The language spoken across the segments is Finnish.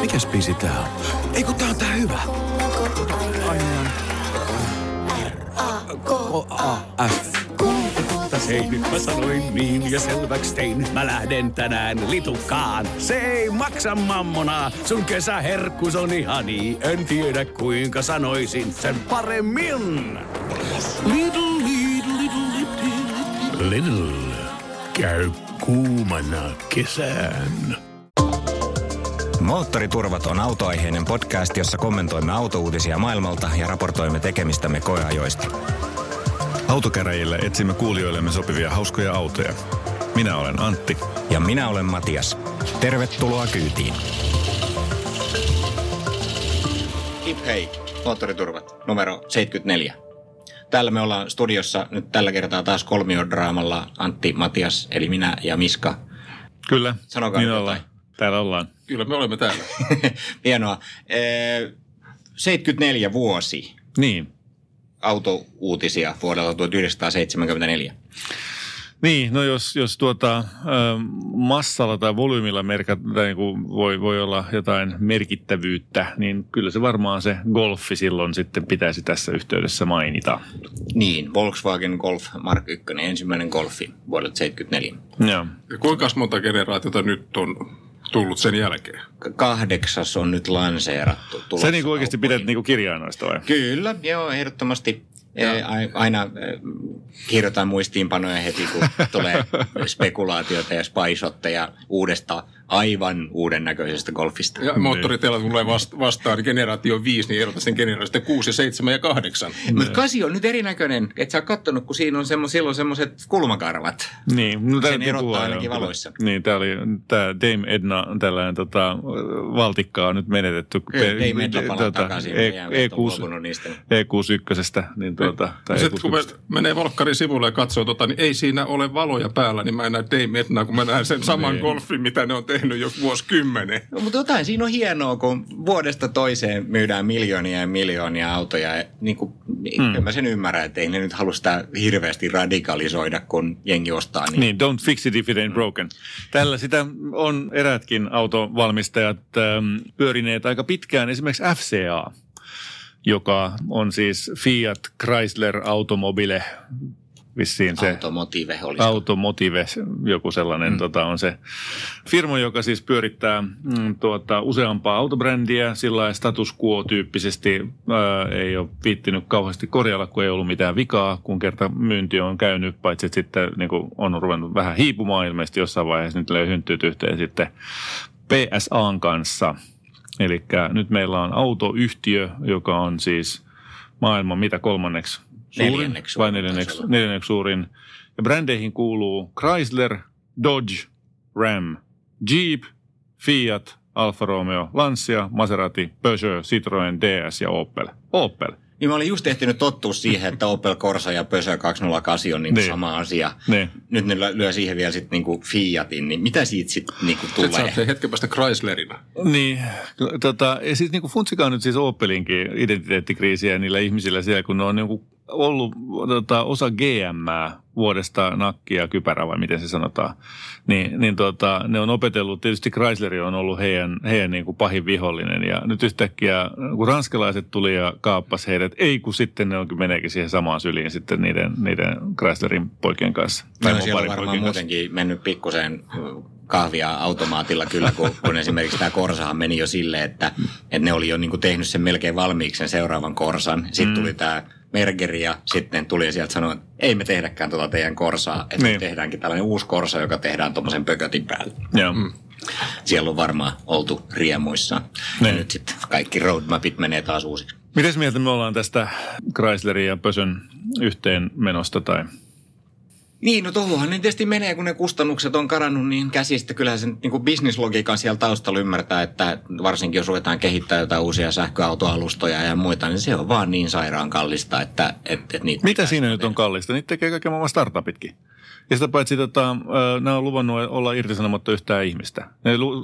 Mikäs biisi tää on? Ei kun tää on tää hyvä. Ai niin. R-A-K-A-F. Hei, nyt mä sanoin niin ja selväks tein. Mä lähden tänään litukaan. Se ei maksa mammona. Sun kesäherkkus on ihani. En tiedä kuinka sanoisin sen paremmin. Little, little, little, little, little. Käy kuumana kesään. Moottoriturvat on autoaiheinen podcast, jossa kommentoimme autouutisia maailmalta ja raportoimme tekemistämme koeajoista. Autokäräjillä etsimme kuulijoillemme sopivia hauskoja autoja. Minä olen Antti. Ja minä olen Matias. Tervetuloa kyytiin. Hip hei, moottoriturvat, numero 74. Täällä me ollaan studiossa nyt tällä kertaa taas kolmiodraamalla Antti, Matias, eli minä ja Miska. Kyllä, Sanokaa niin nyt ollaan. Täällä ollaan. Kyllä me olemme täällä. Hienoa. Ee, 74 vuosi Niin. autouutisia vuodelta 1974. Niin, no jos, jos tuota, massalla tai volyymilla merkat, tai niin kuin voi, voi olla jotain merkittävyyttä, niin kyllä se varmaan se golfi silloin sitten pitäisi tässä yhteydessä mainita. Niin, Volkswagen Golf Mark 1, ensimmäinen golfi vuodelta 74. Joo. Ja kuinka monta generaatiota nyt on tullut sen jälkeen? Kahdeksas on nyt lanseerattu. Se niin oikeasti pidät niin kuin kirjainoista vai? Kyllä, joo, ehdottomasti. E, a- aina e, kirjoitan muistiinpanoja heti, kun tulee spekulaatioita ja spaisotteja uudesta, aivan uuden näköisestä golfista. Ja moottoriteillä tulee vast, vastaan generaatio 5, niin erota sen generaatio 6 ja 7 ja 8. Mutta kasi on nyt erinäköinen. Et sä oot kattonut, kun siinä on semmo, silloin semmoiset kulmakarvat. Niin, no täytyy erottaa ainakin joo, valoissa. kyllä. Niin, tämä oli tämä Dame Edna, tällainen tota, valtikka on nyt menetetty. Kyllä, Pe- ei Medla palaa tota, takaisin. E- meidän vet on E6, luopunut niistä. E61, niin tuota, tai Sitten kun E61. menee Volkkarin sivulle ja katsoo, tota, niin ei siinä ole valoja päällä, niin mä en näe Dame Etnaa, kun mä näen sen saman Niin. golfin, mitä ne on tehnyt jo vuosikymmenen. No, mutta jotain siinä on hienoa, kun vuodesta toiseen myydään miljoonia ja miljoonia autoja. Ja niin kuin, mm. mä sen ymmärrän, että ei ne nyt halua sitä hirveästi radikalisoida, kun jengi ostaa. Niin, Niin, don't fix it if it ain't broken. Tällä sitä on erätkin autovalmistajat ähm, pyörineet aika pitkään. Esimerkiksi FCA, joka on siis Fiat Chrysler Automobile, vissiin se Automotive oli. Automotive, joku sellainen mm. tota, on se firma, joka siis pyörittää mm, tuota, useampaa autobrändiä sillä lailla status quo-tyyppisesti. Ää, ei ole viittinyt kauheasti korjalla, kun ei ollut mitään vikaa, kun kerta myynti on käynyt, paitsi että sitten niin kuin on ruvennut vähän hiipumaan ilmeisesti jossain vaiheessa, nyt löi hynttyyt yhteen sitten PSAn kanssa. Eli nyt meillä on autoyhtiö, joka on siis maailman mitä kolmanneksi suurin? Neljänneksi vai suurin neljänneksi, neljänneksi suurin. Ja brändeihin kuuluu Chrysler, Dodge, Ram, Jeep, Fiat, Alfa Romeo, Lancia, Maserati, Peugeot, Citroen, DS ja Opel. Opel. Niin mä olin just ehtinyt tottua siihen, että Opel Corsa ja Peugeot 208 on niin Niin. sama asia. Niin. Nyt ne lyö- siihen vielä sitten niinku Fiatin, niin mitä siitä sitten niinku Sitten tulee? saatte hetken päästä Chryslerina. Niin, tota, ja siis niin funtsikaa nyt siis Opelinkin identiteettikriisiä niillä ihmisillä siellä, kun ne on niin ollut tota, osa GM vuodesta nakkia ja kypärä vai miten se sanotaan. Niin, niin tota, ne on opetellut, tietysti Chrysler on ollut heidän, heidän niin kuin pahin vihollinen ja nyt yhtäkkiä kun ranskalaiset tuli ja kaappas heidät, ei kun sitten ne onkin meneekin siihen samaan syliin sitten niiden, niiden Chryslerin poikien kanssa. Tai No, siellä on varmaan kanssa. muutenkin mennyt pikkusen kahvia automaatilla kyllä, kun, kun esimerkiksi tämä Korsahan meni jo silleen, että, että ne oli jo niin kuin tehnyt sen melkein valmiiksi sen seuraavan Korsan. Sitten mm. tuli tämä Mergeri ja sitten tuli ja sieltä sanoi, että ei me tehdäkään tuota teidän Korsaa, että niin. Me tehdäänkin tällainen uusi Korsa, joka tehdään tuommoisen pökötin päälle. Joo. Mm. Siellä on varmaan oltu riemuissaan. Ja Niin. nyt sitten kaikki roadmapit menee taas uusiksi. Mites mieltä me ollaan tästä Chryslerin ja Pösön yhteenmenosta tai Niin, no tuohonhan ne tietysti menee, kun ne kustannukset on karannut niin käsistä. Kyllähän sen niin bisnislogiikan siellä taustalla ymmärtää, että varsinkin jos ruvetaan kehittämään jotain uusia sähköautoalustoja ja muita, niin se on vaan niin sairaan kallista, että, että, että niitä Mitä siinä tehdä. nyt on kallista? Niitä tekee kaiken maailman startupitkin. Ja sitä paitsi tota, nämä on luvannut olla irtisanomatta yhtään ihmistä.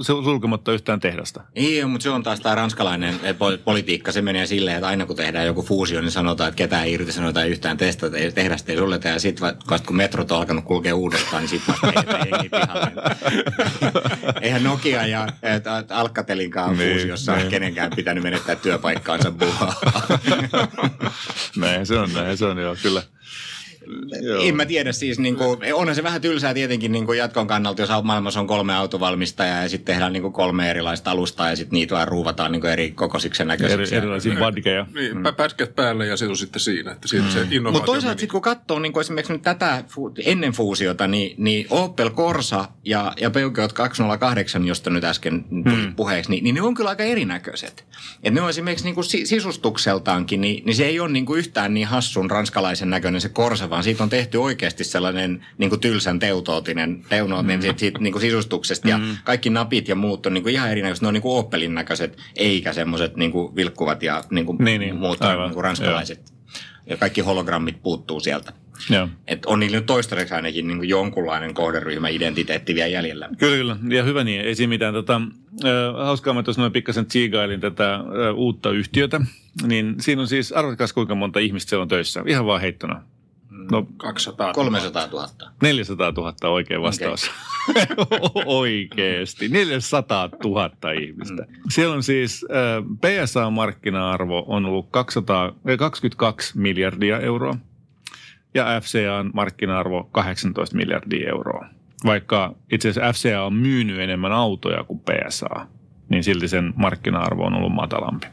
Sulkematta yhtään tehdasta. Ei, mutta se on taas tämä ranskalainen eh, pol- politiikka. Se menee silleen, että aina kun tehdään joku fuusio, niin sanotaan, että ketään ei irtisanota yhtään testata, ei tehdasta ei sulleta. Ja sitten vasta kun metrot on alkanut kulkea uudestaan, niin sitten vasta heitetään jengi pihalle. Eihän Nokia ja Alcatelinkaan Niin, fuusiossa niin. kenenkään pitänyt menettää työpaikkaansa buhaa. näin se on, näin se on, joo, kyllä. Joo. En mä tiedä siis, niin kuin, onhan se vähän tylsää tietenkin niin kuin jatkon kannalta, jos maailmassa on kolme autovalmistajaa ja sitten tehdään niin kuin kolme erilaista alustaa ja sitten niitä vaan ruuvataan niin kuin eri kokoisiksi ja näköisiksi. Eri, erilaisia badgeja. Niin, mm. pätket päälle ja se on sitten siinä, että siinä mm. se innovaatio Mutta toisaalta sitten kun katsoo niin esimerkiksi nyt tätä ennen fuusiota, niin, niin Opel Corsa ja, ja Peugeot 208, josta nyt äsken tuli hmm. puheeksi, niin, niin ne on kyllä aika erinäköiset. Et ne on esimerkiksi niin kuin si- sisustukseltaankin, niin, niin se ei ole niin kuin yhtään niin hassun ranskalaisen näköinen se Corsa, vaan siitä on tehty oikeasti sellainen niin kuin tylsän teutootinen, teunootinen siitä, siitä niin kuin sisustuksesta. Ja kaikki napit ja muut on niin kuin ihan erinäköiset. Ne on niin kuin Opelin näköiset, eikä semmoiset niin kuin vilkkuvat ja niin kuin Niin, niin, muut aivan, niin kuin ranskalaiset. Ja kaikki hologrammit puuttuu sieltä. Joo. Et on niillä nyt toistaiseksi ainakin niin kuin jonkunlainen kohderyhmä-identiteetti vielä jäljellä. Kyllä, kyllä. Ja hyvä niin, ei siinä mitään. Tota, äh, hauskaa, mä tuossa noin pikkasen tsiigailin tätä äh, uutta yhtiötä. Niin siinä on siis, arvatkaas kuinka monta ihmistä siellä on töissä. Ihan vaan heittona. No 200 000. 300 000. 400 000 oikein vastaus. Oikeesti. 400 000 ihmistä. Mm. Siellä on siis, äh, PSA-markkina-arvo on ollut 200, äh, 22 miljardia euroa ja FCAn markkina-arvo 18 miljardia euroa. Vaikka itse asiassa FCA on myynyt enemmän autoja kuin PSA, niin silti sen markkina-arvo on ollut matalampi.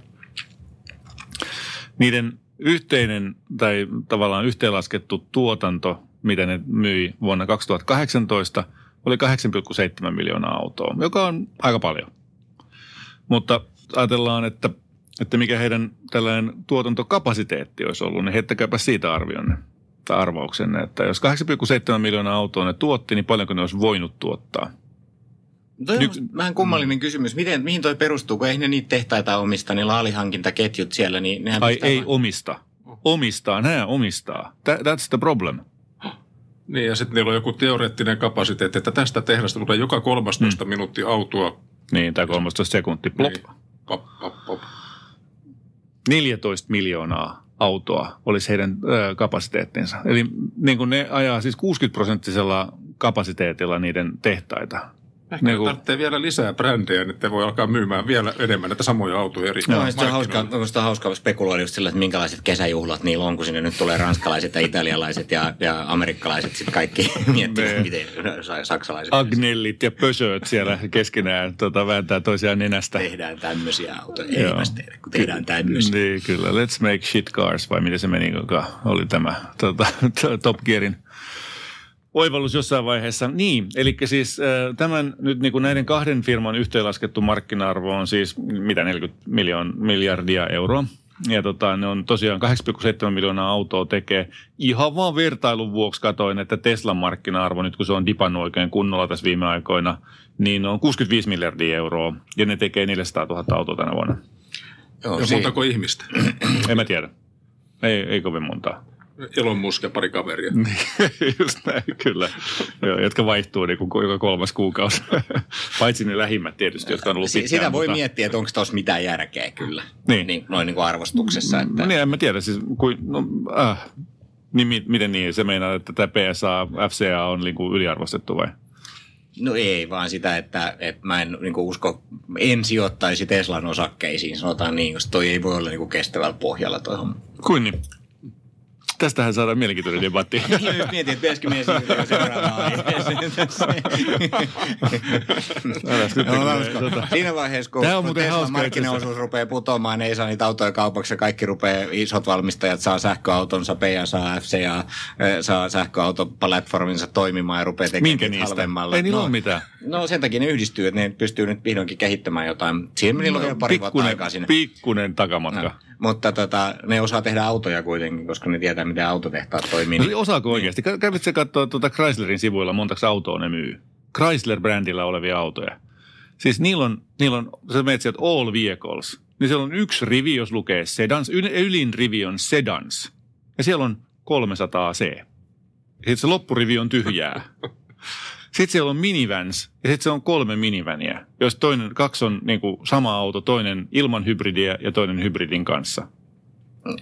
Niiden yhteinen tai tavallaan yhteenlaskettu tuotanto, mitä ne myi vuonna 2018, oli 8,7 miljoonaa autoa, joka on aika paljon. Mutta ajatellaan, että, että mikä heidän tällainen tuotantokapasiteetti olisi ollut, niin heittäkääpä siitä arvionne tai arvauksenne, että jos 8,7 miljoonaa autoa ne tuotti, niin paljonko ne olisi voinut tuottaa? Toi on Nyt- vähän kummallinen kysymys. Miten, mihin toi perustuu, kun ei ne niitä tehtaita omista, niillä alihankintaketjut siellä, niin nehän Ai ei vaan- omista. Omistaa, nämä omistaa. That, that's the problem. Niin, ja sitten niillä on joku teoreettinen kapasiteetti, että tästä tehdasta tulee joka 13 mm. minuuttia autoa. Niin, tai 13 sekunti. Plop. Niin. Pop, pop, pop. 14 miljoonaa autoa olisi heidän ö, kapasiteettinsa. Eli niin kuin ne ajaa siis 60 prosenttisella kapasiteetilla niiden tehtaita. Ehkä Niin niin kuin- tarvitsee vielä lisää brändejä, niin te voi alkaa myymään vielä enemmän näitä samoja autoja eri No, on hauskaa, markkinoilla. minusta on hauskaa spekuloida just sillä, että minkälaiset kesäjuhlat niillä on, kun sinne nyt tulee ranskalaiset ja italialaiset ja, ja amerikkalaisit sitten kaikki miettii, Ne. miten sa- saksalaiset Agnellit ja pösöt siellä keskenään tota, vääntää toisiaan nenästä. tehdään tämmöisiä autoja. Ei mä tehdä, kun tehdään tämmöisiä. Niin, kyllä. Let's make shit cars, vai miten se meni, joka oli tämä tota, Top Gearin oivallus jossain vaiheessa. Niin, eli siis äh, tämän nyt niin kuin näiden kahden firman yhteenlaskettu markkina-arvo on siis mitä 40 miljoon, miljardia euroa. Ja tota, ne on tosiaan 8,7 miljoonaa autoa tekee. Ihan vaan vertailun vuoksi katoin, että Teslan markkina-arvo, nyt kun se on dipannut oikein kunnolla tässä viime aikoina, niin on 65 miljardia euroa. Ja ne tekee 400 000 autoa tänä vuonna. Joo, Ja montako ihmistä? En mä tiedä. Ei, ei kovin montaa. Elon Musk ja pari kaveria. Just näin, kyllä. Joo, jotka vaihtuu niin kuin joka kolmas kuukausi. Paitsi ne lähimmät tietysti, jotka on ollut pitkään. sitä voi mutta... miettiä, että onko tuossa mitään järkeä kyllä. Niin. niin noin niin kuin arvostuksessa. Että... Niin, en mä tiedä. Siis, kuin, no, äh, niin, mi- miten niin? Se meinaa, että tämä PSA, FCA on niin kuin yliarvostettu vai? No ei, vaan sitä, että, että mä en niin kuin usko, en sijoittaisi Teslan osakkeisiin, sanotaan niin, koska toi ei voi olla niin kuin kestävällä pohjalla toi homma. Kuin niin? Tästähän saadaan mielenkiintoinen debatti. Niin, mietin, että pitäisikö siirtyä seuraavaan Siinä vaiheessa, kun Teslan markkinaosuus rupeaa putoamaan, ne ei saa niitä autoja kaupaksi ja kaikki rupeaa, isot valmistajat saa sähköautonsa, PSA, FCA, eh, saa sähköautoplatforminsa toimimaan ja rupeaa tekemään Minkä niistä? halvemmalla. Ei niillä no, ole mitään. No sen takia ne yhdistyy, että ne pystyy nyt vihdoinkin kehittämään jotain. Siinä niillä on vielä pari vuotta aikaa sinne. pikkunen takamatka. No. Mutta tota, ne osaa tehdä autoja kuitenkin, koska ne tietää, miten autotehtaat toimii. No, osaako oikeasti? Kä- Kävitkö sä katsoa tuota Chryslerin sivuilla, montako autoa ne myy? Chrysler-brändillä olevia autoja. Siis niillä on, niillä on sä menet sieltä all vehicles, niin siellä on yksi rivi, jos lukee sedans, yl- ylin rivi on sedans. Ja siellä on 300 C. sitten se loppurivi on tyhjää. Sitten siellä on minivans ja sitten se on kolme miniväniä, jos toinen, kaksi on niin kuin sama auto, toinen ilman hybridiä ja toinen hybridin kanssa.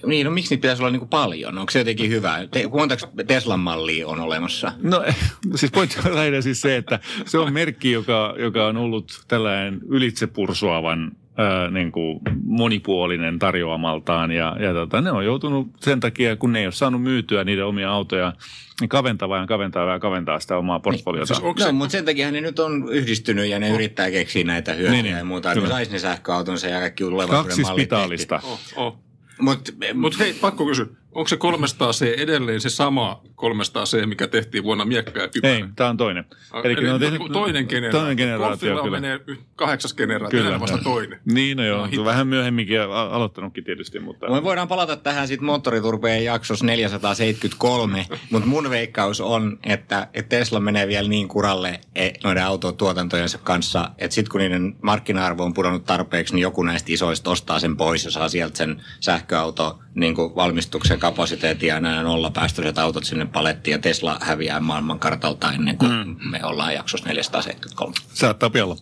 Niin, no miksi niitä pitäisi olla niin kuin paljon? Onko se jotenkin hyvä? Te, montako Teslan mallia on olemassa? No siis pointti on lähinnä siis se, että se on merkki, joka, joka on ollut tällainen ylitsepursuavan ää, niin kuin monipuolinen tarjoamaltaan ja, ja tota, ne on joutunut sen takia, kun ne ei ole saanut myytyä niiden omia autoja, niin kaventaa ja kaventaa ja kaventaa sitä omaa portfoliota. Siis onko No, se, mutta sen takia ne nyt on yhdistynyt ja ne yrittää keksiä näitä hyötyjä Niin, niin, ja muuta. Että ne kyllä. sais ne sähköautonsa ja kaikki tulevaisuuden Kaksi mallit spitaalista. oh, oh. Mutta Mutta hei, pakko kysyä. Onko se 300C edelleen se sama 300C, mikä tehtiin vuonna miekkä ja kypärä? Ei, tämä on toinen. Eli, ne on tehnyt, toinen generaatio. Toinen generaatio, Golfilla kyllä. menee y- kahdeksas generaatio, Kyllä. vasta toinen. Niin, no joo. No, vähän myöhemminkin a- aloittanutkin tietysti, mutta... Me voidaan palata tähän sitten moottoriturpeen jaksossa 473, mutta mun veikkaus on, että, että Tesla menee vielä niin kuralle e, noiden autotuotantojensa kanssa, että sitten kun niiden markkina-arvo on pudonnut tarpeeksi, niin joku näistä isoista ostaa sen pois ja saa sieltä sen sähköauto niin valmistuksen kapasiteetin ja nämä nollapäästöiset autot sinne palettiin ja Tesla häviää maailmankartalta ennen kuin mm. me ollaan jaksossa 473. Saattaa olla.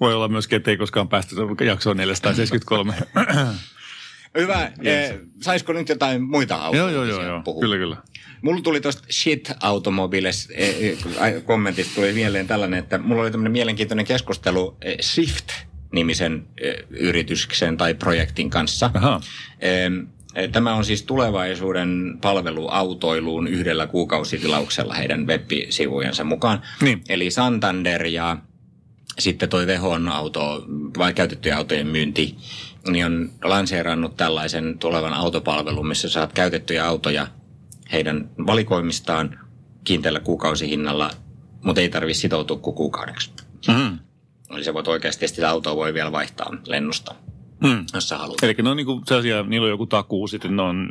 Voi olla myöskin, ettei koskaan päästä jaksoon 473. Hyvä. Eh, saisiko nyt jotain muita autoja joo, joo, joo, joo. Kyllä, kyllä. Mulla tuli tuosta shit automobiles eh, eh, kommentista tuli mieleen tällainen, että mulla oli tämmöinen mielenkiintoinen keskustelu Shift-nimisen eh, yrityksen tai projektin kanssa. Aha. Eh, Tämä on siis tulevaisuuden palvelu autoiluun yhdellä kuukausitilauksella heidän web-sivujensa mukaan. Niin. Eli Santander ja sitten toi Vehon auto, vai käytettyjen autojen myynti, niin on lanseerannut tällaisen tulevan autopalvelun, missä saat käytettyjä autoja heidän valikoimistaan kiinteällä kuukausihinnalla, mutta ei tarvitse sitoutua kuin kuukaudeksi. Mm. Eli sä voit oikeasti sitä autoa voi vielä vaihtaa lennosta, Mm. jos sä haluat. Eli ne on niinku sellaisia, niillä on joku takuu, sitten ne on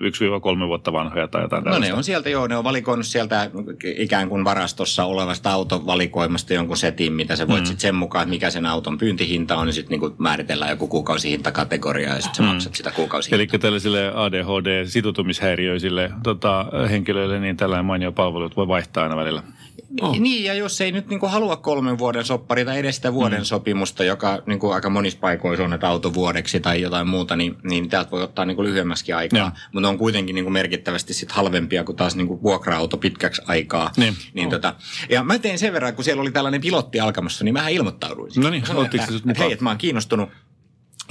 1-3 vuotta vanhoja tai jotain No ne on sieltä joo, ne on valikoinut sieltä ikään kuin varastossa olevasta autovalikoimasta jonkun setin, mitä sä voit mm. sitten sen mukaan, että mikä sen auton pyyntihinta on, niin sitten niinku määritellään joku kuukausihintakategoria ja sitten sä maksat sitä kuukausihintaa. Eli tällaisille ADHD-sitoutumishäiriöisille tota, henkilöille, niin tällainen mainio palvelu voi vaihtaa aina välillä. Oh. Niin, ja jos ei nyt niinku halua kolmen vuoden soppari tai edes sitä vuoden mm. sopimusta, joka niinku aika monissa paikoissa on, että autovuodeksi tai jotain muuta, niin, niin täältä voi ottaa niinku lyhyemmäskin aikaa. Mutta on kuitenkin niinku merkittävästi sit halvempia kuin taas niinku vuokra-auto pitkäksi aikaa. Niin. niin tota, ja mä tein sen verran, kun siellä oli tällainen pilotti alkamassa, niin mähän ilmoittauduin. No niin, että, että hei, että mä oon kiinnostunut.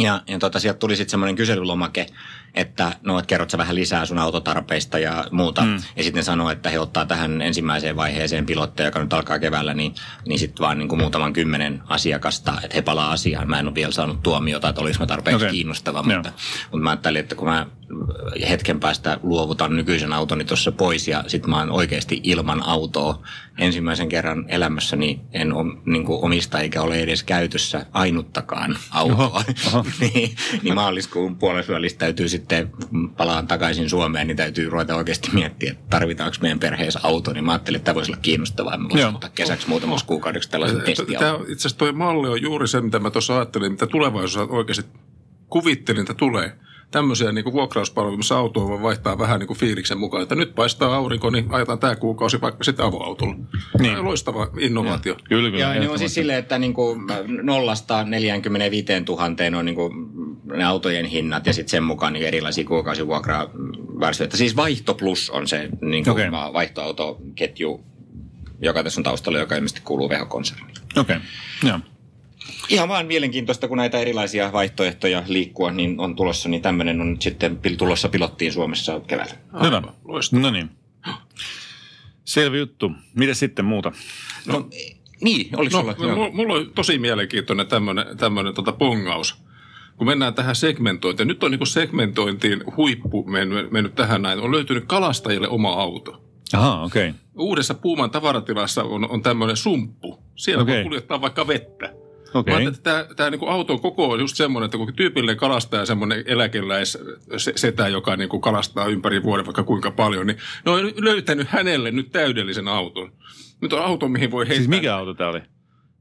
Ja, ja tota, sieltä tuli sitten semmoinen kyselylomake, että no, et kerrot sä vähän lisää sun autotarpeista ja muuta. Mm. Ja sitten sanoo, että he ottaa tähän ensimmäiseen vaiheeseen pilotteja, joka nyt alkaa keväällä, niin, niin sitten vaan niin kuin muutaman kymmenen asiakasta, että he palaa asiaan. Mä en ole vielä saanut tuomiota, että olisi mä tarpeeksi okay. kiinnostava, mutta, mutta mä ajattelin, että kun mä hetken päästä luovutan nykyisen autoni tuossa pois ja sitten mä oon oikeasti ilman autoa ensimmäisen kerran elämässäni en om, niin omista eikä ole edes käytössä ainuttakaan autoa. Oho, oho. niin, niin maaliskuun puolessa välissä täytyy sitten, kun palaan takaisin Suomeen, niin täytyy ruveta oikeasti miettiä, että tarvitaanko meidän perheessä auto. Niin mä ajattelin, että tämä voisi olla kiinnostavaa. Mä voisin ottaa kesäksi muutamaksi kuukaudeksi tällaisen testiauton. itse asiassa tuo malli on juuri se, mitä mä tuossa ajattelin, mitä tulevaisuudessa oikeasti kuvittelin, että tulee. Tämmöisiä niin vuokrauspalveluja, missä autoa voi vaihtaa vähän niin kuin fiiliksen mukaan. Että nyt paistaa aurinko, niin ajetaan tämä kuukausi vaikka sitten avoautolla. Niin. Niin. Loistava innovaatio. Kyllä, kyllä. Ja ne on siis silleen, että niin kuin nollasta 45 000 on niin kuin ne autojen hinnat ja sitten sen mukaan niin erilaisia kuukausivuokraversioita. Siis Vaihto Plus on se niin kuin Okei. vaihtoautoketju, joka tässä on taustalla, joka ilmeisesti kuuluu vehokonserniin. Okei, okay. joo. Ihan vaan mielenkiintoista, kun näitä erilaisia vaihtoehtoja liikkua, niin on tulossa, niin tämmöinen on nyt sitten pil- tulossa pilottiin Suomessa keväällä. Hyvä. Loistavaa. No niin. Selvä juttu. Mitä sitten muuta? No, niin, oliko No, sulla? mulla, mulla on tosi mielenkiintoinen tämmöinen, tämmöinen tota pongaus. Kun mennään tähän segmentointiin, nyt on niin segmentointiin huippu mennyt, mennyt tähän näin. On löytynyt kalastajille oma auto. Aha, okei. Okay. Uudessa Puuman tavaratilassa on, on tämmöinen sumppu. Siellä okay. Voi kuljettaa vaikka vettä. Okei. Mä ajattelin, että tämä, tämä niin auton koko on just semmoinen, että kun tyypillinen kalastaja semmoinen eläkeläis se- setä, joka niin kuin kalastaa ympäri vuoden vaikka kuinka paljon, niin ne on löytänyt hänelle nyt täydellisen auton. Nyt on auto, mihin voi heittää. Siis mikä auto tämä oli?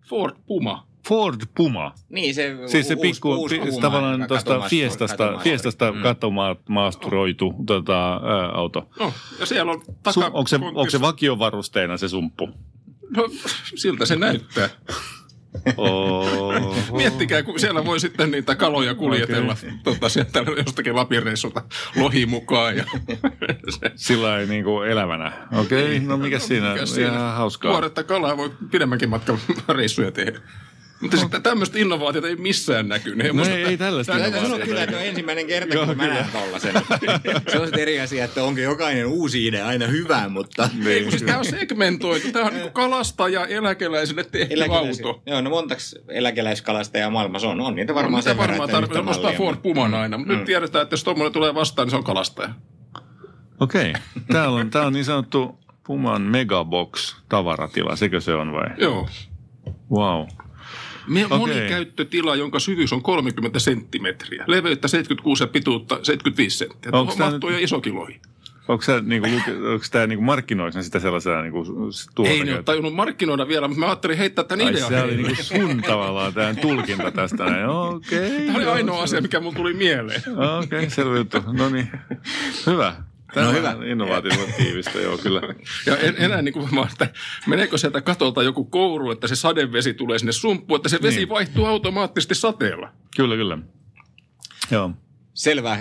Ford Puma. Ford Puma. Niin, se Siis se uusi- pikku, uusi Puma, tavallaan joka tuosta Fiestasta. Fiestasta Mm. katomaasturoitu tota, ää, auto. No, ja siellä on Su, taka... onko, se, onko se vakiovarusteena se sumppu? No, siltä se näyttää. Oh. Miettikää, kun siellä voi sitten niitä kaloja kuljetella okay. tota, sieltä jostakin Lapireissulta lohi mukaan. Ja Sillä ei niin kuin elävänä. Okei, okay, no mikä siinä? Mikäs Ihan hauskaa. Tuoretta kalaa voi pidemmänkin matkan reissuja tehdä. Mutta sitten tämmöistä innovaatiota ei missään näkynyt. No ei, ei tällaista innovaatiota. sanoa kyllä, että on ensimmäinen kerta, Joo, kun mä näen tollasen. Se on sitten eri asia, että onko jokainen uusi idea aina hyvä, mutta... Ei, kun siis tämä on segmentoitu. Tämä on niin kalastaja eläkeläisille tehty Eläkeläis- auto. Joo, no montaks eläkeläiskalastajaa maailmassa on? On niitä varmaan Mitä sen verran, varmaan mallia, Ford Puman aina. Mutta nyt tiedetään, että jos tuommoinen tulee vastaan, niin se on kalastaja. Okei. Täällä on, tää on niin sanottu Puman Megabox tavaratila, sekö se on vai? Joo. Wow. Me, Okei. Monikäyttötila, jonka syvyys on 30 senttimetriä. Leveyttä 76 ja pituutta 75 senttiä. Tää mahtuu nyt- jo isokin lohi. Onko se niinku, onko tämä niinku markkinoiksi sitä sellaisena niinku tuota Ei ne ole tajunnut markkinoida vielä, mutta mä ajattelin heittää tämän Ai idean. se oli niinku sun tavallaan tämän tulkinta tästä. Okei. Tämä oli ainoa asia, mikä mulla tuli mieleen. Okei, okay, selvä juttu. No niin, hyvä. Tämä No on hyvä. innovatiivista, joo kyllä. Ja en, enää niin kuin vaan, että meneekö sieltä katolta joku kouru, että se sadevesi tulee sinne sumppuun, että se vesi Niin. vaihtuu automaattisesti sateella. Kyllä, kyllä. Joo. Selvä.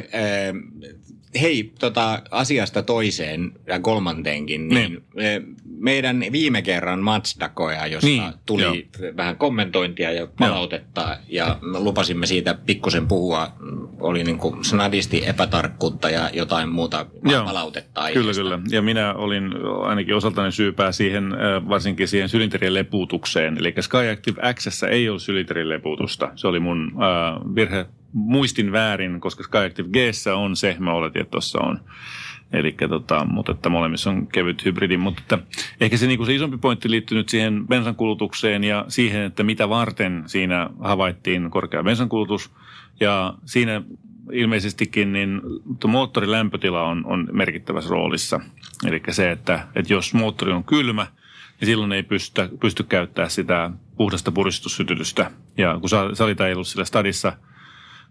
Hei, tota, asiasta toiseen ja kolmanteenkin, niin, Niin. meidän viime kerran Mazda-koja, josta Niin, tuli joo. vähän kommentointia ja palautetta, ja me lupasimme siitä pikkusen puhua, oli niin kuin snadisti epätarkkuutta ja jotain muuta Joo. palautetta Kyllä, aiheesta. kyllä. Ja minä olin ainakin osaltani syypää siihen, varsinkin siihen sylinterien lepuutukseen. Eli Skyactiv X ei ole sylinterin lepuutusta. Se oli mun äh, virhe. Muistin väärin, koska Skyactiv G on se, mä oletin, että tuossa on. Eli tota, mutta että molemmissa on kevyt hybridi, mutta että ehkä se, niin se isompi pointti liittyy nyt siihen bensankulutukseen ja siihen, että mitä varten siinä havaittiin korkea bensankulutus. Ja siinä ilmeisestikin niin moottorin lämpötila on, on merkittävässä roolissa. Eli se, että, että jos moottori on kylmä, niin silloin ei pysty, pysty käyttämään sitä puhdasta puristussytytystä. Ja kun sa- salita ei ollut sillä stadissa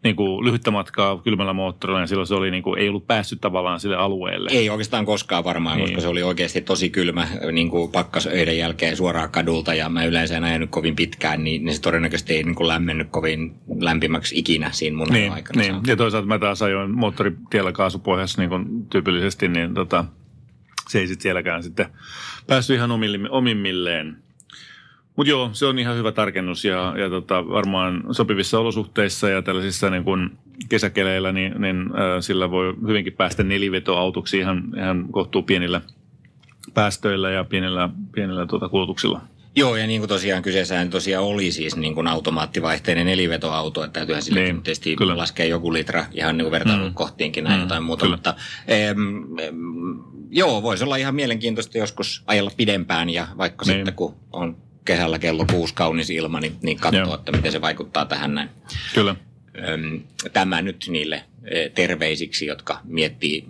niin kuin lyhyttä matkaa kylmällä moottorilla, niin silloin se oli, niin kuin, ei ollut päässyt tavallaan sille alueelle. Ei oikeastaan koskaan varmaan, Niin. koska se oli oikeasti tosi kylmä niin kuin pakkasöiden jälkeen suoraan kadulta ja mä yleensä en ajanut kovin pitkään, niin, niin se todennäköisesti ei niin kuin lämmennyt kovin lämpimäksi ikinä siinä mun Niin, aikana. niin. ja toisaalta mä taas ajoin moottoritiellä kaasupohjassa niin kuin tyypillisesti, niin tota, se ei sitten sielläkään sitten päässyt ihan omimmilleen. Mutta joo, se on ihan hyvä tarkennus ja, ja tota, varmaan sopivissa olosuhteissa ja tällaisissa niin kuin kesäkeleillä, niin, niin äh, sillä voi hyvinkin päästä nelivetoautoksi ihan, ihan kohtuu pienillä päästöillä ja pienillä, pienillä tuota, kulutuksilla. Joo, ja niin kuin tosiaan kyseessähän tosiaan oli siis niin kuin automaattivaihteinen nelivetoauto, että täytyyhän sille Niin, tietysti kyllä. laskea joku litra ihan niin kuin vertailukohtiinkin näin Mm, jotain muuta, kyllä. mutta em, em, joo, voisi olla ihan mielenkiintoista joskus ajella pidempään ja vaikka Niin. sitten kun on kesällä kello kuusi kaunis ilma, niin, niin katsoa, Joo. että miten se vaikuttaa tähän näin. Kyllä. Tämä nyt niille eh, terveisiksi, jotka miettii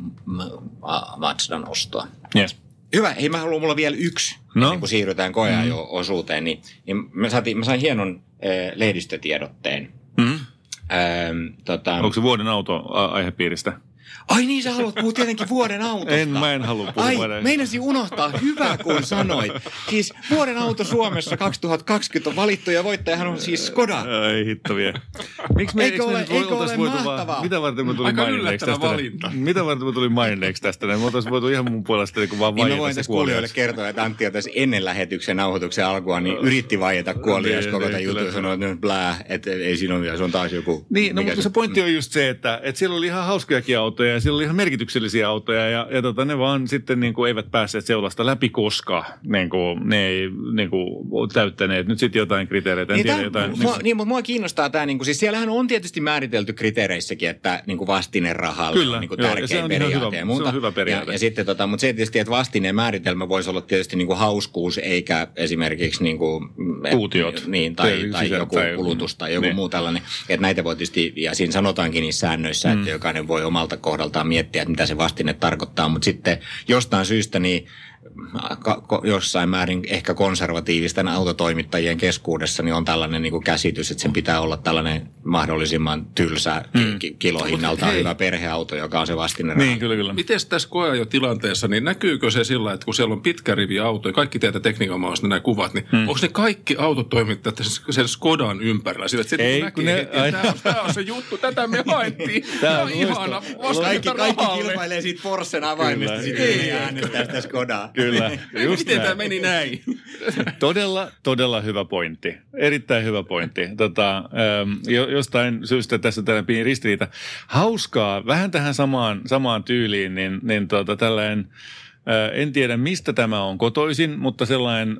Mazdan ostoa. Yes. Hyvä. Hei, mä haluan mulla vielä yksi, No. ennen kuin siirrytään koeajo jo osuuteen. Niin, niin mä, saatiin, mä sain hienon eh, lehdistötiedotteen. Mm-hmm. Öm, tota, Onko se vuoden auto aihepiiristä? Ai niin, sä haluat puhua tietenkin vuoden autosta. En, mä en halua puhua Ai, vuoden- meinasin unohtaa. Hyvä, kun sanoit. Siis vuoden auto Suomessa 2020 on valittu ja voittajahan on siis Skoda. Ei hitto vie. Miksi me, Eikö me ole- voi, eikö ole voitu mahtavaa? vaan, mitä varten me tuli Aika maininneeksi tästä? valinta. Mitä varten me tuli maininneeksi tästä? Me oltaisiin voitu ihan mun puolesta niin vaan Niin mä voin se tässä kuulijoille kertoa, että Antti tässä ennen lähetyksen nauhoituksen alkua, niin yritti vaieta Niin, koko tämän jutun sanoi, että nyt blää, että ei siinä ole se on taas joku. Niin, no mutta se pointti on just se, että, että siellä oli ihan hauskojakin autoja ja siellä oli ihan merkityksellisiä autoja ja, ja tota, ne vaan sitten niin kuin eivät päässeet seulasta läpi, koska niin kuin, ne ei niin kuin, täyttäneet nyt sitten jotain kriteereitä. Niin, tiedä tämän, jotain. mua, niin, mutta mua kiinnostaa tämä, niin kuin, siis siellähän on tietysti määritelty kriteereissäkin, että niin kuin vastine rahalle Kyllä, on niin kuin joo, tärkein se on periaate hyvä- ja se muuta. on hyvä periaate. Ja, ja sitten, tota, mutta se tietysti, että vastineen määritelmä voisi olla tietysti niin kuin hauskuus, eikä esimerkiksi niin kuin, Kuutiot. Niin, tai, Tai tai joku tai- kulutus tai joku niin. muu tällainen. Että näitä voi tietysti, ja siinä sanotaankin niissä säännöissä, Mm. että jokainen voi omalta kohdaltaan miettiä, että mitä se vastine tarkoittaa, mutta sitten jostain syystä niin jossain määrin ehkä konservatiivisten autotoimittajien keskuudessa niin on tällainen niin kuin käsitys, että sen pitää olla tällainen mahdollisimman tylsä mm. ki- kilohinnaltaan hei. hyvä perheauto, joka on se vastine Niin, kyllä, kyllä. Miten tässä koeajotilanteessa, niin näkyykö se sillä, että kun siellä on pitkä rivi autoja, kaikki teitä tekniikan maasta nämä kuvat, niin hmm. onko ne kaikki autotoimittajat sen Skodan ympärillä? Sillä, että Ei, näkee kun ne- heti, että tämä on, tämä on se juttu, tätä me haettiin. Tämä on on ihana, vastarinta rahalle. kilpailee siitä Porschen avaimesta, sitten ei äänestää sitä Skodaa. Kyllä, just Miten tämä näin. meni näin? Todella, todella hyvä pointti. Erittäin hyvä pointti. Tota, ähm, jo- jostain syystä tässä tällainen pieni ristiriita. Hauskaa, vähän tähän samaan, samaan tyyliin, niin, niin tota, tällainen, en tiedä mistä tämä on kotoisin, mutta sellainen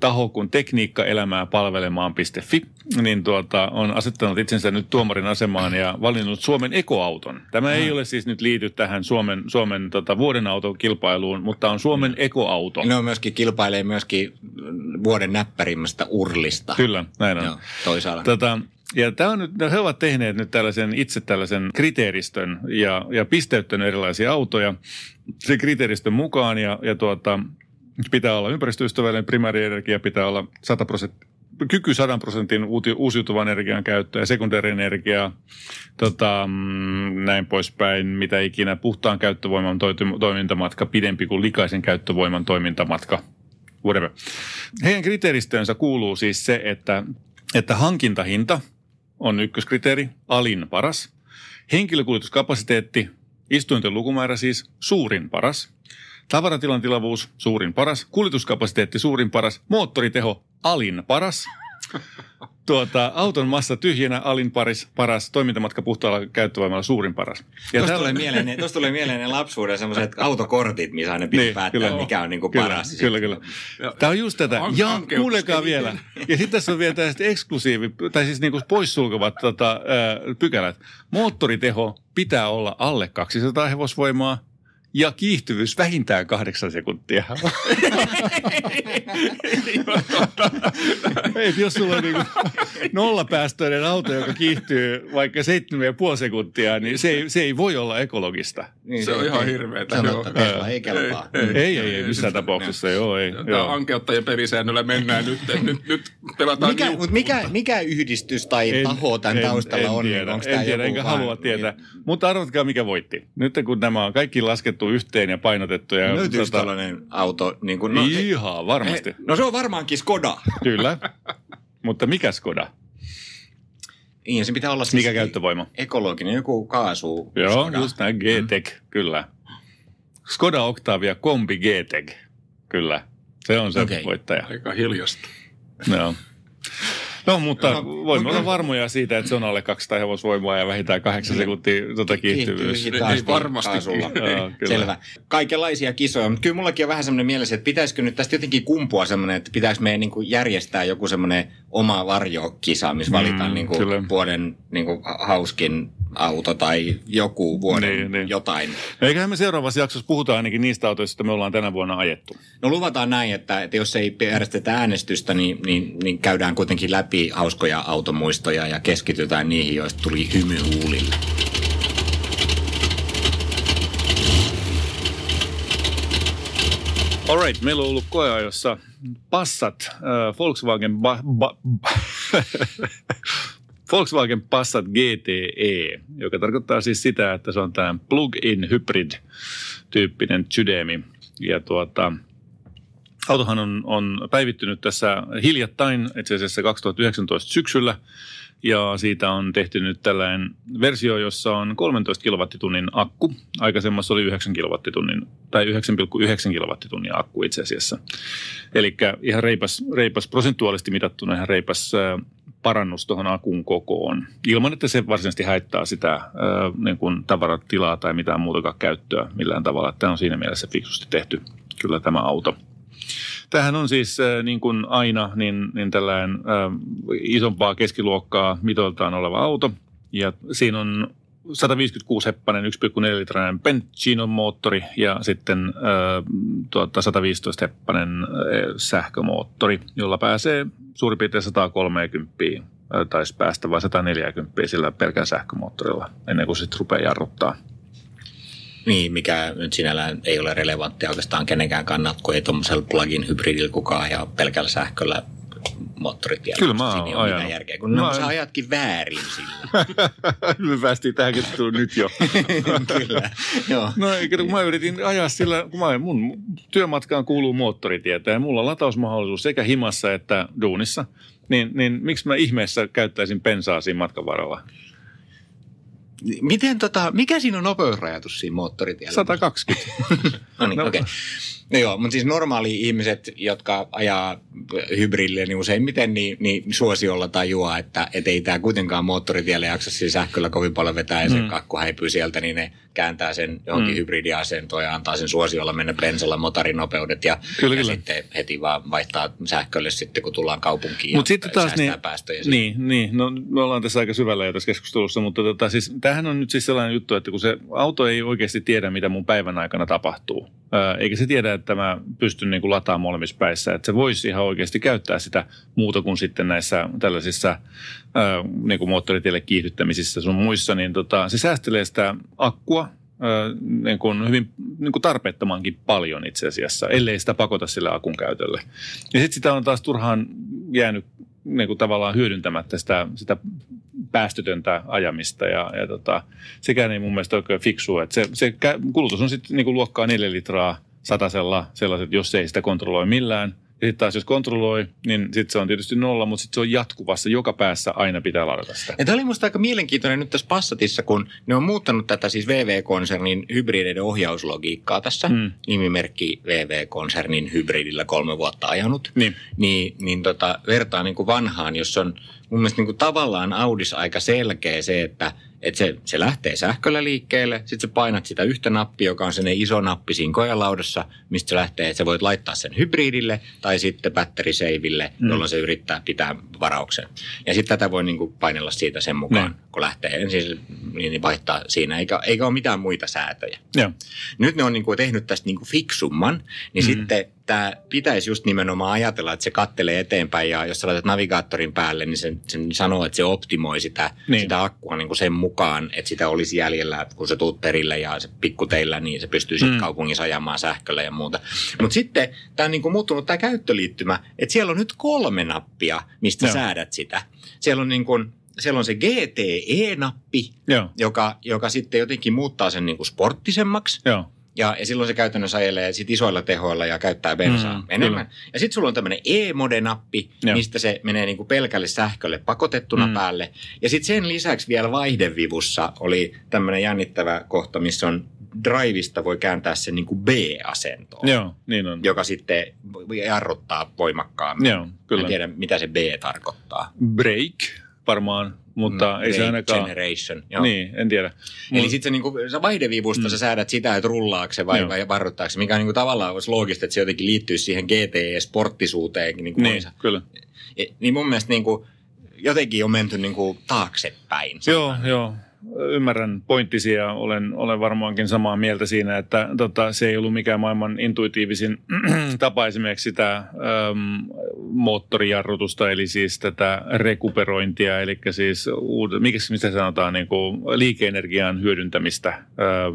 taho kuin tekniikkaelämää palvelemaan.fi, niin tuota, on asettanut itsensä nyt tuomarin asemaan ja valinnut Suomen ekoauton. Tämä ei ole siis nyt liity tähän Suomen, Suomen tota, vuoden autokilpailuun, mutta on Suomen ekoauto. Ne on myöskin, kilpailee myöskin vuoden näppärimmästä urlista. Kyllä, näin on. Joo, toisaalla. Tota, ja tämä on nyt, no he ovat tehneet nyt tällaisen itse tällaisen kriteeristön ja, ja pisteyttänyt erilaisia autoja sen kriteeristön mukaan. Ja, ja tuota, pitää olla ympäristöystävällinen primäärienergia, pitää olla 100 prosenttia kyky 100 prosentin uusiutuvan energian käyttöä ja sekundäärienergiaa, tota, mm, näin poispäin, mitä ikinä puhtaan käyttövoiman toimintamatka pidempi kuin likaisen käyttövoiman toimintamatka, whatever. Heidän kriteeristöönsä kuuluu siis se, että, että hankintahinta on ykköskriteeri, alin paras, henkilökuljetuskapasiteetti, istuinten lukumäärä siis suurin paras, tavaratilan tilavuus suurin paras, kuljetuskapasiteetti suurin paras, moottoriteho alin paras, tuota, auton massa tyhjänä alin paris, paras, toimintamatka puhtaalla käyttövoimalla suurin paras. Ja tuosta tällä- tulee, mieleen, ne- tosta tulee mieleen ne lapsuuden semmoiset autokortit, missä aina piti Niin, päättää, kyllä. mikä on niinku Kyllä, paras. Kyllä, kyllä. Tämä on just tätä. An- Ja kuulekaa vielä. Ja sitten tässä on vielä tällaiset eksklusiivi, tai siis niinku poissulkevat tota, pykälät. Moottoriteho pitää olla alle 200 hevosvoimaa ja kiihtyvyys vähintään kahdeksan sekuntia. Ei, jos sulla on niinku nollapäästöinen auto, joka kiihtyy vaikka 7,5 sekuntia, niin se ei, se ei voi olla ekologista. Niin, Se on ihan hirveetä, että Tesla ei kelpaa. Ei, ei. Ei, ei, ei missään tapauksessa. Joo, ei. Tämä Joo. ankeuttajien pelisäännöllä mennään nyt. Nyt, nyt pelataan Mikä, mutta mikä, mikä yhdistys tai taho tämän taustalla en on? Tiedä, en tämä tiedä, enkä halua tietää. Mutta arvatkaa, mikä voitti. Nyt kun nämä on kaikki laskettu yhteen ja painotettu. Ja, Löytyykö tällainen auto? Niin kuin, no, no, ei- ihan varmasti. ei- no se on varmaankin Skoda. Kyllä. Mutta mikä Skoda? Niin, se pitää olla siis Mikä käyttövoima? ekologinen, joku kaasu. Joo, Skoda. just näin. G-Tech, kyllä. Skoda Octavia Kombi G-Tech, kyllä. Se on se Okei. voittaja. Aika hiljasta. Joo. No, mutta No, voimme no, olla varmoja siitä, että se on alle 200 hevosvoimaa ja vähintään 8 sekuntia tuota kiihtyvyys. Ei varmasti. kaasulla. Joo. Selvä. Kaikenlaisia kisoja, mutta kyllä mullakin on vähän semmoinen mielessä, että pitäisikö nyt tästä jotenkin kumpua semmoinen, että pitäisikö meidän niin kuin järjestää joku semmoinen oma varjokisa, missä valitaan Mm, niin kuin kyllä. vuoden niin kuin hauskin auto tai joku vuoden Niin, niin. jotain. Eiköhän me seuraavassa jaksossa puhutaan ainakin niistä autoista, joita me ollaan tänä vuonna ajettu. No luvataan näin, että, että jos ei järjestetä äänestystä, niin, niin, niin käydään kuitenkin läpi hauskoja automuistoja ja keskitytään niihin, joista tuli hymy huulille. Alright, meillä on ollut koeajossa Passat, äh, Volkswagen, ba, ba, ba, Volkswagen Passat GTE, joka tarkoittaa siis sitä, että se on tämä plug-in hybrid-tyyppinen sydämi. Ja tuota, autohan on, on päivittynyt tässä hiljattain, itse asiassa 2019 syksyllä, ja siitä on tehty nyt tällainen versio, jossa on 13 kilowattitunnin akku. Aikaisemmassa oli 9 kilowattitunnin, tai 9,9 kilowattitunnin akku itse asiassa. Eli ihan reipas, reipas prosentuaalisesti mitattuna ihan reipas parannus tuohon akun kokoon, ilman että se varsinaisesti haittaa sitä niin kuin tavaratilaa tai mitään muutakaan käyttöä millään tavalla. Tämä on siinä mielessä fiksusti tehty kyllä tämä auto. Tämähän on siis äh, niin kuin aina niin, niin tällainen äh, isompaa keskiluokkaa mitoiltaan oleva auto. Ja siinä on 156-heppainen 1,4-litrainen Pentino moottori ja sitten äh, tuota, 115-heppainen äh, sähkömoottori, jolla pääsee suurin piirtein 130 äh, taisi päästä vai 140 sillä pelkän sähkömoottorilla ennen kuin sitten rupeaa jarruttaa. Niin, mikä nyt sinällään ei ole relevanttia oikeastaan kenenkään kannalta, kun ei tuommoisella plugin hybridillä kukaan ajaa pelkällä sähköllä moottoritiellä. Kyllä mä oon ajanut. järkeä, kun Mä sä ajatkin väärin sillä. Me päästiin tähän keskusteluun nyt jo. Kyllä, joo. No eikä, kun mä yritin ajaa sillä, kun mä, mun työmatkaan kuuluu moottoritietä ja mulla on latausmahdollisuus sekä himassa että duunissa, niin, niin miksi mä ihmeessä käyttäisin bensaa siinä matkan varrella? Miten tota, mikä siinä on nopeusrajoitus siinä moottoritiellä? 120. No niin, No. okei. No joo, mutta siis normaali ihmiset, jotka ajaa hybridille, niin useimmiten niin, niin suosiolla tajuaa, että et ei tämä kuitenkaan moottoritielle jaksa siinä sähköllä kovin paljon vetää ja se Mm. kakku häipyy sieltä, niin ne kääntää sen johonkin Mm. hybridiasentoon ja antaa sen suosiolla mennä bensalla motorinopeudet ja, Kyllä, ja kyllä. sitten heti vaan vaihtaa sähkölle sitten, kun tullaan kaupunkiin Mutta ja sitten taas niin, päästöjä. niin, niin, no me ollaan tässä aika syvällä jo tässä keskustelussa, mutta tota, siis, tämähän on nyt siis sellainen juttu, että kun se auto ei oikeasti tiedä, mitä mun päivän aikana tapahtuu, eikä se tiedä, että mä pystyn niin kuin lataamaan molemmissa päissä, että se voisi ihan oikeasti käyttää sitä muuta kuin sitten näissä tällaisissa niin kuin moottoritielle kiihdyttämisissä sun muissa, niin tota, se säästelee sitä akkua niin kuin hyvin niin kuin tarpeettomankin paljon itse asiassa, ellei sitä pakota sille akun käytölle. Ja sitten sitä on taas turhaan jäänyt niin kuin tavallaan hyödyntämättä sitä, sitä päästötöntä ajamista ja, ja tota, sekään ei mun mielestä oikein fiksua. Että se, se kulutus on sitten niin kuin luokkaa neljä litraa satasella sellaiset, jos ei sitä kontrolloi millään. Ja sitten taas jos kontrolloi, niin sitten se on tietysti nolla, mutta sitten se on jatkuvassa. Joka päässä aina pitää ladata sitä. Ja tämä oli musta aika mielenkiintoinen nyt tässä Passatissa, kun ne on muuttanut tätä siis VV-konsernin hybrideiden ohjauslogiikkaa tässä. Mm. Nimimerkki VV-konsernin hybridillä kolme vuotta ajanut. Niin. Niin, niin tota, vertaa niin kuin vanhaan, jos on mun mielestä niin kuin tavallaan Audis aika selkeä se, että, että se, se lähtee sähköllä liikkeelle, sitten sä painat sitä yhtä nappia, joka on se iso nappi siinä kojalaudassa, mistä se lähtee, että sä voit laittaa sen hybridille tai sitten batteriseiville, Mm. mm. jolloin se yrittää pitää varauksen. Ja sitten tätä voi niin kuin painella siitä sen mukaan, Niin. kun lähtee ensin niin vaihtaa siinä, eikä, eikä ole mitään muita säätöjä. Joo. Nyt ne on niin kuin tehnyt tästä niin kuin fiksumman, niin mm. sitten tämä pitäisi just nimenomaan ajatella, että se kattelee eteenpäin ja jos sä laitat navigaattorin päälle, niin se, se sanoo, että se optimoi sitä, niin. sitä akkua niin kuin sen mukaan, että sitä olisi jäljellä, kun se tuut perille ja se pikkuteillä, niin se pystyy sitten Mm. kaupungissa ajamaan sähköllä ja muuta. Mutta sitten tämä on niin kuin muuttunut tämä käyttöliittymä, että siellä on nyt kolme nappia, mistä Joo. säädät sitä. Siellä on niin kuin, siellä on se GTE-nappi, Joo. joka, joka sitten jotenkin muuttaa sen niin kuin sporttisemmaksi. Joo. Ja, ja silloin se käytännössä ajelee sit isoilla tehoilla ja käyttää bensaa Mm, mm, enemmän. Ja sitten sulla on tämmöinen e-mode-nappi, Joo. mistä se menee niinku pelkälle sähkölle pakotettuna Mm. päälle. Ja sitten sen lisäksi vielä vaihdevivussa oli tämmöinen jännittävä kohta, missä on drivista voi kääntää sen niinku B-asentoon, Joo, niin on. joka sitten jarruttaa voimakkaammin. Joo, kyllä. en tiedä, mitä se B tarkoittaa. Break varmaan, mutta ei se ainakaan... Generation. Joo. Niin, en tiedä. Eli Mut- sitten niinku, sä vaihdevivusta Mm. mm. sä säädät sitä, että rullaako se vai, Joo. vai varruttaako se, mikä on niinku tavallaan olisi loogista, että se jotenkin liittyy siihen GTE-sporttisuuteen. Niinku Niin, kyllä. E- Niin mun mielestä niinku, jotenkin on menty niinku taaksepäin. Joo, joo. Ymmärrän pointtisi ja olen, olen varmaankin samaa mieltä siinä, että tota, se ei ollut mikään maailman intuitiivisin tapa esimerkiksi sitä äm, moottorijarrutusta, eli siis tätä rekuperointia, eli siis uud, mikä, mistä sanotaan niin kuin liike-energian hyödyntämistä äh,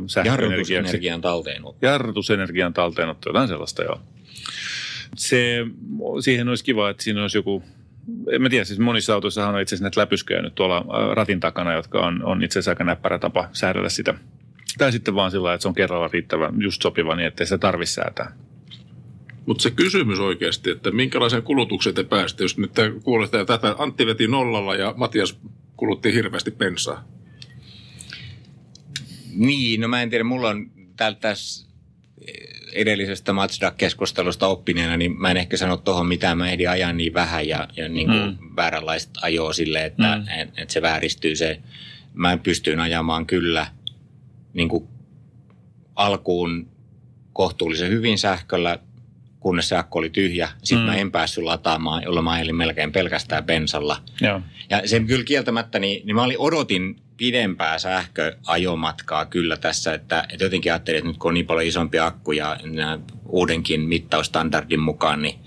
sähköenergiaksi. Jarrutusenergian talteenotto. Jarrutusenergian talteenotto, jotain sellaista joo. Se, siihen olisi kiva, että siinä olisi joku, en mä tiedä, siis monissa autoissa on itse asiassa näitä läpysköjä nyt tuolla ä, ratin takana, jotka on, on itse asiassa aika näppärä tapa säädellä sitä. Tai sitten vaan sillä että se on kerralla riittävä, just sopiva niin, ettei sitä tarvitse säätää. Mutta se kysymys oikeasti, että minkälaisen kulutuksen te pääsitte, jos nyt kuulette tätä, Antti veti nollalla ja Matias kulutti hirveästi bensaa. Niin, no mä en tiedä, mulla on täältä tässä edellisestä Mazda-keskustelusta oppineena, niin mä en ehkä sano tuohon mitään, mä ehdin ajaa niin vähän ja, ja niin kuin Mm. vääränlaista ajoa sille, että Mm. et, et se vääristyy se. Mä pystyin ajamaan kyllä niin kuin alkuun kohtuullisen hyvin sähköllä, kunnes se akku oli tyhjä. Sitten Mm. mä en päässyt lataamaan, jolloin mä ajelin melkein pelkästään bensalla. Joo. Ja sen kyllä kieltämättä, niin, niin mä olin, odotin pidempää sähköajomatkaa kyllä tässä, että, että jotenkin ajattelin, että nyt kun on niin paljon isompi akku ja uudenkin mittaustandardin mukaan, niin,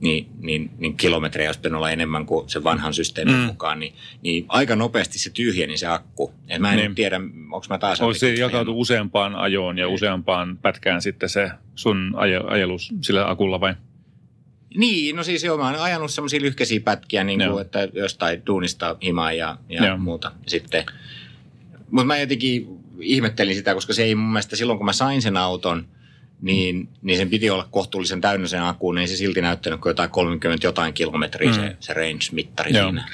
niin, niin, niin kilometrejä olisi pitänyt olla enemmän kuin sen vanhan systeemin mm. mukaan, niin, niin aika nopeasti se tyhjeni se akku. Et mä en Niin. tiedä, onko mä taas... Olisi se jakautu useampaan ajoon ja Niin. useampaan pätkään sitten se sun aje- ajelus sillä akulla vai? Niin, no siis joo, mä oon ajanut semmoisia lyhkäisiä pätkiä, niin kuin, että jostain duunista himaa ja, ja Joo. muuta. Sitten. Mutta mä jotenkin ihmettelin sitä, koska se ei mun mielestä silloin, kun mä sain sen auton, niin, niin sen piti olla kohtuullisen täynnä sen akkuun, niin ei se silti näyttänyt kuin jotain 30 jotain kilometriä Mm. se, se range-mittari Joo. siinä.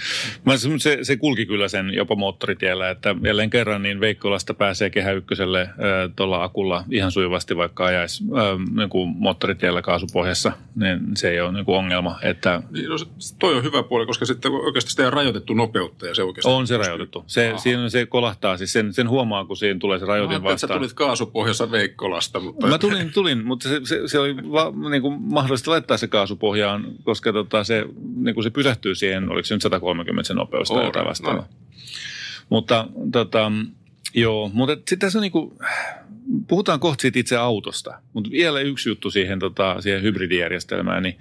Mä, se, se, se kulki kyllä sen jopa moottoritiellä, että jälleen kerran niin Veikkolasta pääsee Kehä Ykköselle tuolla akulla ihan sujuvasti, vaikka ajaisi äh, niin kuin moottoritiellä kaasupohjassa, niin se ei ole niin kuin ongelma. Että Niin, no, se- toi on hyvä puoli, koska sitten oikeasti sitä ei rajoitettu nopeutta ja se oikeasti... on se rajoitettu. Se, Aha. siinä se kolahtaa, siis sen, sen huomaa, kun siinä tulee se rajoitin Ajattelin, että sä vastaan. tulit kaasupohjassa Veikkolasta, mutta... Mä tulin, tulin mutta se, se, se oli va, niin kuin mahdollista laittaa se kaasupohjaan, koska tota, se, niin kuin se pysähtyy siihen, oliko se nyt 130 se nopeus tai jotain vastaavaa. no. Mutta tota, joo, mutta sitten tässä on niin kuin, puhutaan kohta siitä itse autosta, mutta vielä yksi juttu siihen, tota, siihen hybridijärjestelmään, niin,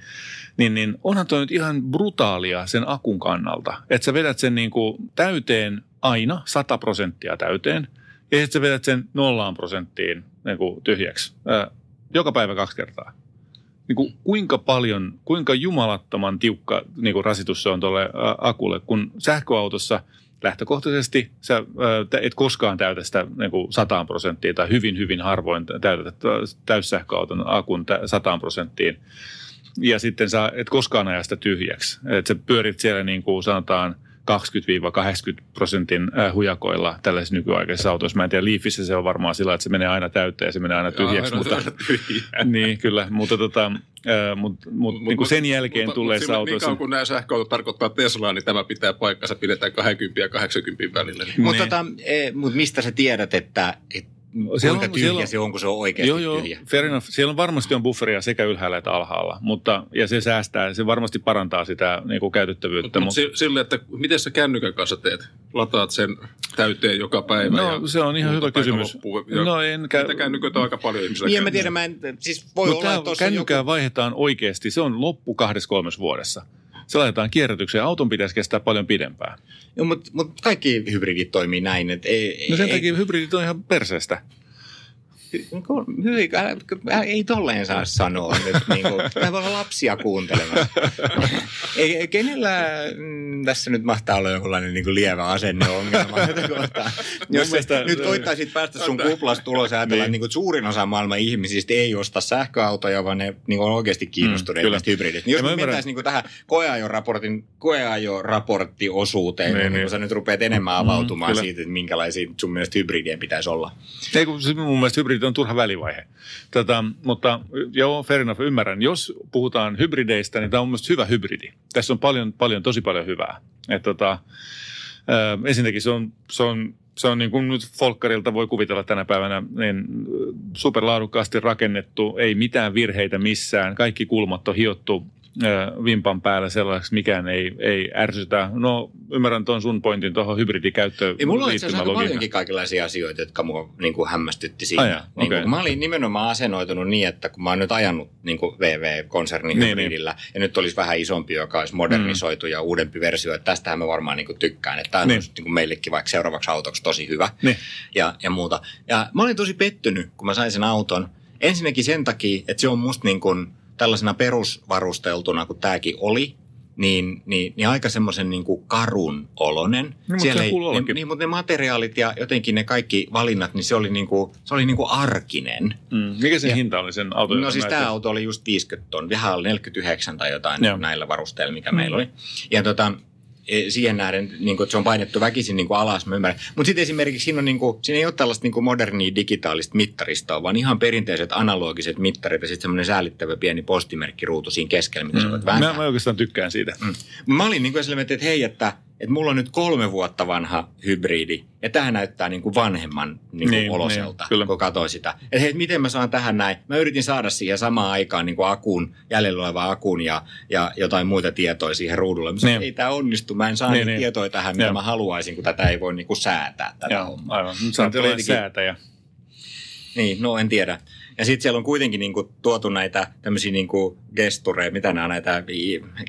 niin, niin onhan toi nyt ihan brutaalia sen akun kannalta, että sä vedät sen niin kuin täyteen aina 100 prosenttia täyteen, ja sitten sä vedät sen nollaan prosenttiin niin kuin tyhjäksi. Ää, joka päivä kaksi kertaa. Niin kuin, kuinka paljon, kuinka jumalattoman tiukka niin kuin rasitus se on tuolle akulle, kun sähköautossa lähtökohtaisesti sä et koskaan täytä sitä niin kuin 100 prosenttia tai hyvin, hyvin harvoin täytät täyssähköauton akun tä- 100 prosenttiin. Ja sitten sä et koskaan aja sitä tyhjäksi. Et sä pyörit siellä niin kuin sanotaan 20-80 prosentin äh, hujakoilla tällaisissa nykyaikaisissa autoissa. Mä en tiedä, Leafissä se on varmaan sillä, että se menee aina täyteen ja se menee aina tyhjäksi. Aina- mutta, aina tyhjää. niin, kyllä, mutta tota, äh, mut, mut, niin kuin sen jälkeen mutta, tulee mutta se Niin autoissa. kauan kun nämä sähköautot tarkoittaa Teslaa, niin tämä pitää paikkansa, pidetään 20 ja 80 välillä. Niin. Mutta Niin. tota, e, mut mistä sä tiedät, että et, Siellä kuinka on- tyhjä siellä se on, kun se on oikeasti Joo, joo, tyhjä? fair enough. Siellä on varmasti on bufferia sekä ylhäällä että alhaalla, mutta, ja se säästää, se varmasti parantaa sitä niin kuin käytettävyyttä. Mutta mut sille, että miten sä kännykän kanssa teet? Lataat sen täyteen joka päivä? No, ja se on ihan hyvä kysymys. loppuun. Ja No, en käy- Niitä kännyköitä on aika paljon ihmisillä. Niin, mä käytössä. tiedä, mä en, siis voi Mutta olla, tämä että on joku... kännykää vaihdetaan oikeasti. Se on loppu kahdessa kolmessa vuodessa. Se laitetaan kierrätykseen. Auton pitäisi kestää paljon pidempään. Joo, mutta mut kaikki hybridit toimii näin, että ei, No sen ei, takia hybridit on ihan perseestä. Hyi, älä, älä, ei tolleen saa sanoa nyt. Niin kuin, voi olla lapsia kuuntelemassa. ei, kenellä mm, tässä nyt mahtaa olla jonkunlainen niin kuin lievä asenneongelma tätä kohtaan. Jos mielestä- nyt koittaisit päästä sun kuplasta ulos ja ajatella, Niin. niin. niin suurin osa maailman ihmisistä ei osta sähköautoja, vaan ne niin kuin on oikeasti kiinnostuneet Mm, mm, näistä hybridistä. Niin jos me mentäisiin niin kuin tähän koeajoraportin, koeajoraporttiosuuteen, Niin, niin, niin, niin. sä nyt rupeat enemmän avautumaan kyllä. siitä, että minkälaisia sun mielestä hybridien pitäisi olla. Ei, kun se mun mielestä hybridit on turha välivaihe. Tätä, mutta joo, fair enough, ymmärrän. Jos puhutaan hybrideistä, niin tämä on mielestäni hyvä hybridi. Tässä on paljon, paljon tosi paljon hyvää. Et, tota, ensinnäkin se on, se on se on niin kuin nyt Folkkarilta voi kuvitella tänä päivänä, niin superlaadukkaasti rakennettu, ei mitään virheitä missään, kaikki kulmat on hiottu vimpan päällä sellaiseksi, mikään ei, ei ärsytä. No ymmärrän tuon sun pointin tuohon hybridikäyttöön Ei, mulla on itse asiassa aika paljonkin kaikenlaisia asioita, jotka mua niin kuin hämmästytti siinä. Ai jaa, niin okei. kuin, mä olin nimenomaan asennoitunut niin, että kun mä oon nyt ajanut niin kuin VV-konsernin Niin, hybridillä, ja nyt olisi vähän isompi, joka olisi modernisoitu ja uudempi versio, että tästähän mä varmaan niin kuin tykkään, että tämä Niin. olisi niin kuin meillekin vaikka seuraavaksi autoksi tosi hyvä Niin. ja, ja muuta. Ja mä olin tosi pettynyt, kun mä sain sen auton. Ensinnäkin sen takia, että se on musta niin kuin tällaisena perusvarusteltuna, kun tämäkin oli, niin, niin, niin aika semmoisen niin kuin karun olonen. Niin, mutta sehän kuuluu ne, niin, mutta ne materiaalit ja jotenkin ne kaikki valinnat, niin se oli niin kuin, se oli niin kuin arkinen. Mm. Mikä sen Ja- hinta oli sen auton? No siis mä tämä auto oli just 50 tonnia, vähän alle 49 tai jotain Joo. näillä varusteilla, mikä mm. meillä oli. Ja tota, siihen nähden, niin kuin, että se on painettu väkisin niin kuin alas, mä ymmärrän. Mutta sitten esimerkiksi siinä, on, niin kuin, siinä ei ole tällaista niin kuin modernia digitaalista mittaristoa, vaan ihan perinteiset analogiset mittarit ja sitten semmoinen säällittävä pieni postimerkkiruutu siinä keskellä, mitä mm. sä voit Mä, vääntää. mä oikeastaan tykkään siitä. Mm. Mä olin niin kuin että hei, että, että mulla on nyt kolme vuotta vanha hybridi, ja tämä näyttää niin kuin vanhemman niin kuin Niin, oloselta, niin, kyllä. kun katsoin sitä. Että hei, miten mä saan tähän näin. Mä yritin saada siihen samaan aikaan niin kuin akun, jäljellä oleva akun ja, ja jotain muita tietoja siihen ruudulle. Mutta Niin. ei tämä onnistu, mä en saa Niin, niin, tietoja tähän, mitä Joo. mä haluaisin, kun tätä ei voi niin kuin säätää tätä Joo, hommaa. aivan. Nyt sä oot säätäjä. Niin, no en tiedä. Ja sitten siellä on kuitenkin niinku tuotu näitä tämmöisiä niinku gestureja, mitä nämä on näitä